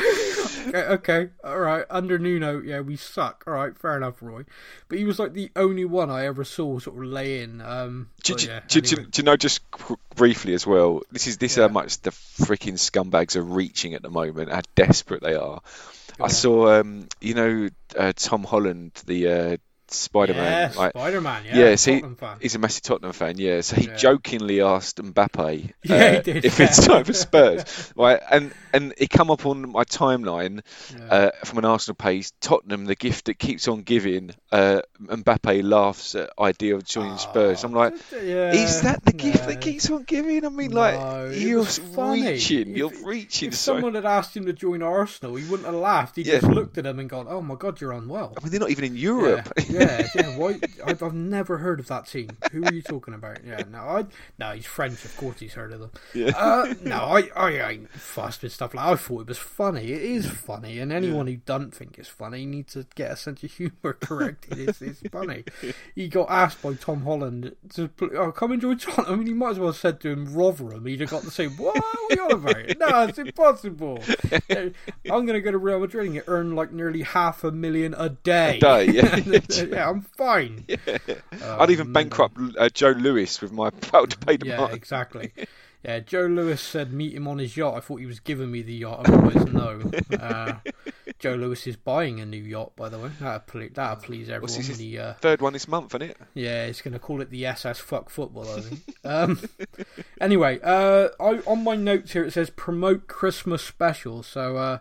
okay, okay, alright, under Nuno, yeah, we suck. Alright, fair enough, Roy. But he was like the only one I ever saw sort of lay in. Um, Do, do- yeah, do- do- anyway. do you know just briefly as well? This is this Yeah. how much the freaking scumbags are reaching at the moment. How desperate they are. I saw, um, you know, uh, Tom Holland, the uh, Spider-Man. Yeah, like, Spider Man, yeah. yeah, so he- he's a massive Tottenham fan. Yeah, so he Yeah. jokingly asked Mbappe Yeah, uh, he did, if yeah. it's time for Spurs, right? And and it come up on my timeline Yeah. uh, from an Arsenal page. Tottenham, the gift that keeps on giving. Uh, Mbappe laughs at idea of joining Spurs. I'm like. yeah, Is that the gift no. that keeps on giving? I mean, No, like you're reaching, If- you're reaching. If So, someone had asked him to join Arsenal, he wouldn't have laughed. He Yeah. just looked at him and gone, "Oh my God, you're unwell." I mean, they're not even in Europe. Yeah, yeah, yeah. Why? I've, I've never heard of that team. Who are you talking about? Yeah, no, I no, he's French. Of course, he's heard of them. Yeah. Uh, no, I, I ain't fussed with stuff like. I thought it was funny. It is funny, and anyone who doesn't think it's funny needs to get a sense of humour corrected. It's, it's funny. He got asked by Tom Holland to oh, come and join Tottenham. I mean, he might as well have said to him Rotherham. He'd have got the same. What are we on about? No, it's impossible. I'm going to go to Real Madrid and earn like nearly half a million a day. A day, yeah. yeah, I'm fine. I'd even bankrupt uh, Joe Lewis with my power to pay the Yeah, exactly. Yeah, Joe Lewis said meet him on his yacht. I thought he was giving me the yacht. Otherwise, no. Uh, Joe Lewis is buying a new yacht, by the way. That'll please, that'll please everyone. What's his- when he, uh, Third one this month, isn't it? yeah, he's going to call it the SS Fuck Football, I think. um, anyway, uh, I, on my notes here it says promote Christmas special. So, uh,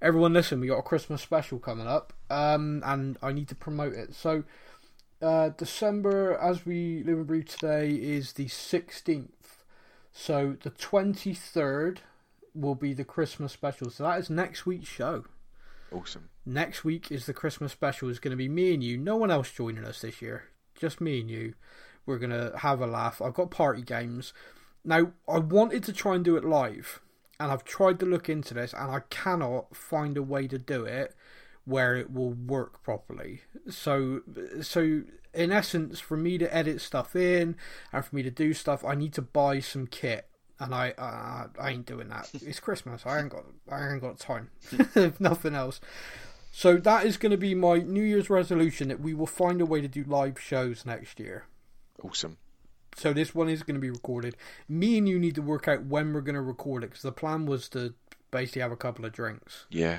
everyone listen, we got a Christmas special coming up, um, and I need to promote it. So, uh, December, as we live and breathe today, is the 16th. So, the 23rd will be the Christmas special. So, that is next week's show. Awesome. Next week is the Christmas special. Is going to be me and you. No one else joining us this year. Just me and you. We're going to have a laugh. I've got party games. Now, I wanted to try and do it live, and I've tried to look into this, and I cannot find a way to do it where it will work properly. So, so in essence, for me to edit stuff in and for me to do stuff, I need to buy some kit, and I uh, I ain't doing that. It's Christmas. I ain't got I ain't got time. if nothing else. So that is going to be my New Year's resolution that we will find a way to do live shows next year. Awesome. So this one is going to be recorded. Me and you need to work out when we're going to record it because the plan was to basically have a couple of drinks. Yeah.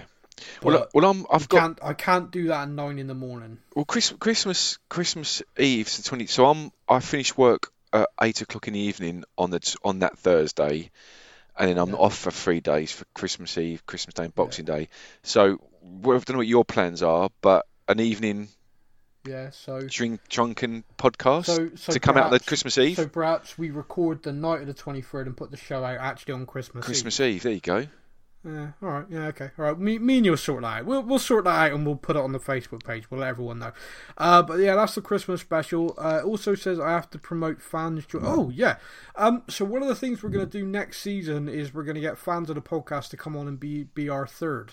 Well, But well, I'm. I've got Can't I can't do that at nine in the morning. well, Chris, Christmas, Christmas Eve's the twenty. So I'm. I finish work at eight o'clock in the evening on the on that Thursday, and then I'm Yeah. off for three days for Christmas Eve, Christmas Day, and Boxing Day. So I don't know what your plans are, but an evening Yeah. So drink drunken podcast so, so to come out on the Christmas Eve. So perhaps we record the night of the twenty third and put the show out actually on Christmas. Christmas Eve. Eve. There you go. Yeah, all right. Yeah, okay. All right. Me, me and you'll sort that out. We'll, we'll sort that out and we'll put it on the Facebook page. We'll let everyone know. Uh, but yeah, that's the Christmas special. Uh, it also says I have to promote fans. Jo- oh, yeah. Um, so one of the things we're going to do next season is we're going to get fans of the podcast to come on and be, be our third.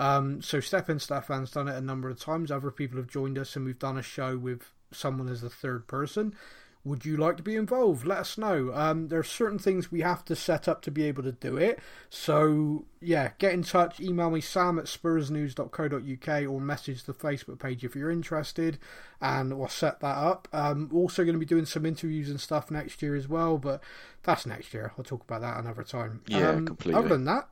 Um, so Stefan Stefan's done it a number of times. Other people have joined us and we've done a show with someone as the third person. Would you like to be involved? Let us know. Um, there are certain things we have to set up to be able to do it. So, yeah, get in touch. Email me, sam at spursnews.co.uk or message the Facebook page if you're interested and we'll set that up. Um, also going to be doing some interviews and stuff next year as well, but that's next year. I'll talk about that another time. Yeah, um, completely. Other than that,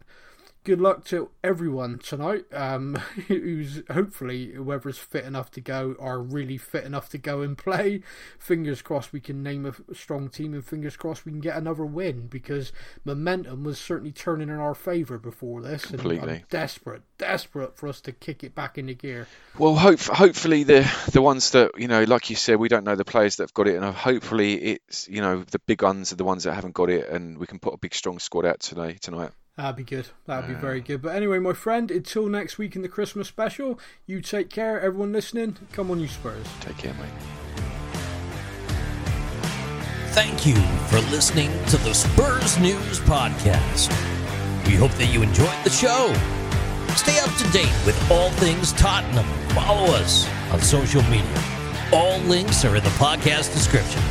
good luck to everyone tonight um, who's hopefully whoever's fit enough to go are really fit enough to go and play fingers crossed we can name a strong team and fingers crossed we can get another win because momentum was certainly turning in our favour before this and Completely. I'm desperate desperate for us to kick it back into gear Well, hope, hopefully the the ones that you know, like you said, we don't know the players that have got it, and hopefully it's you know the big ones are the ones that haven't got it, and we can put a big strong squad out today tonight. That'd be good. That'd be very good. But anyway, my friend, until next week in the Christmas special, you take care. Everyone listening, come on, you Spurs. Take care, mate. Thank you for listening to the Spurs News Podcast. We hope that you enjoyed the show. Stay up to date with all things Tottenham. Follow us on social media. All links are in the podcast description.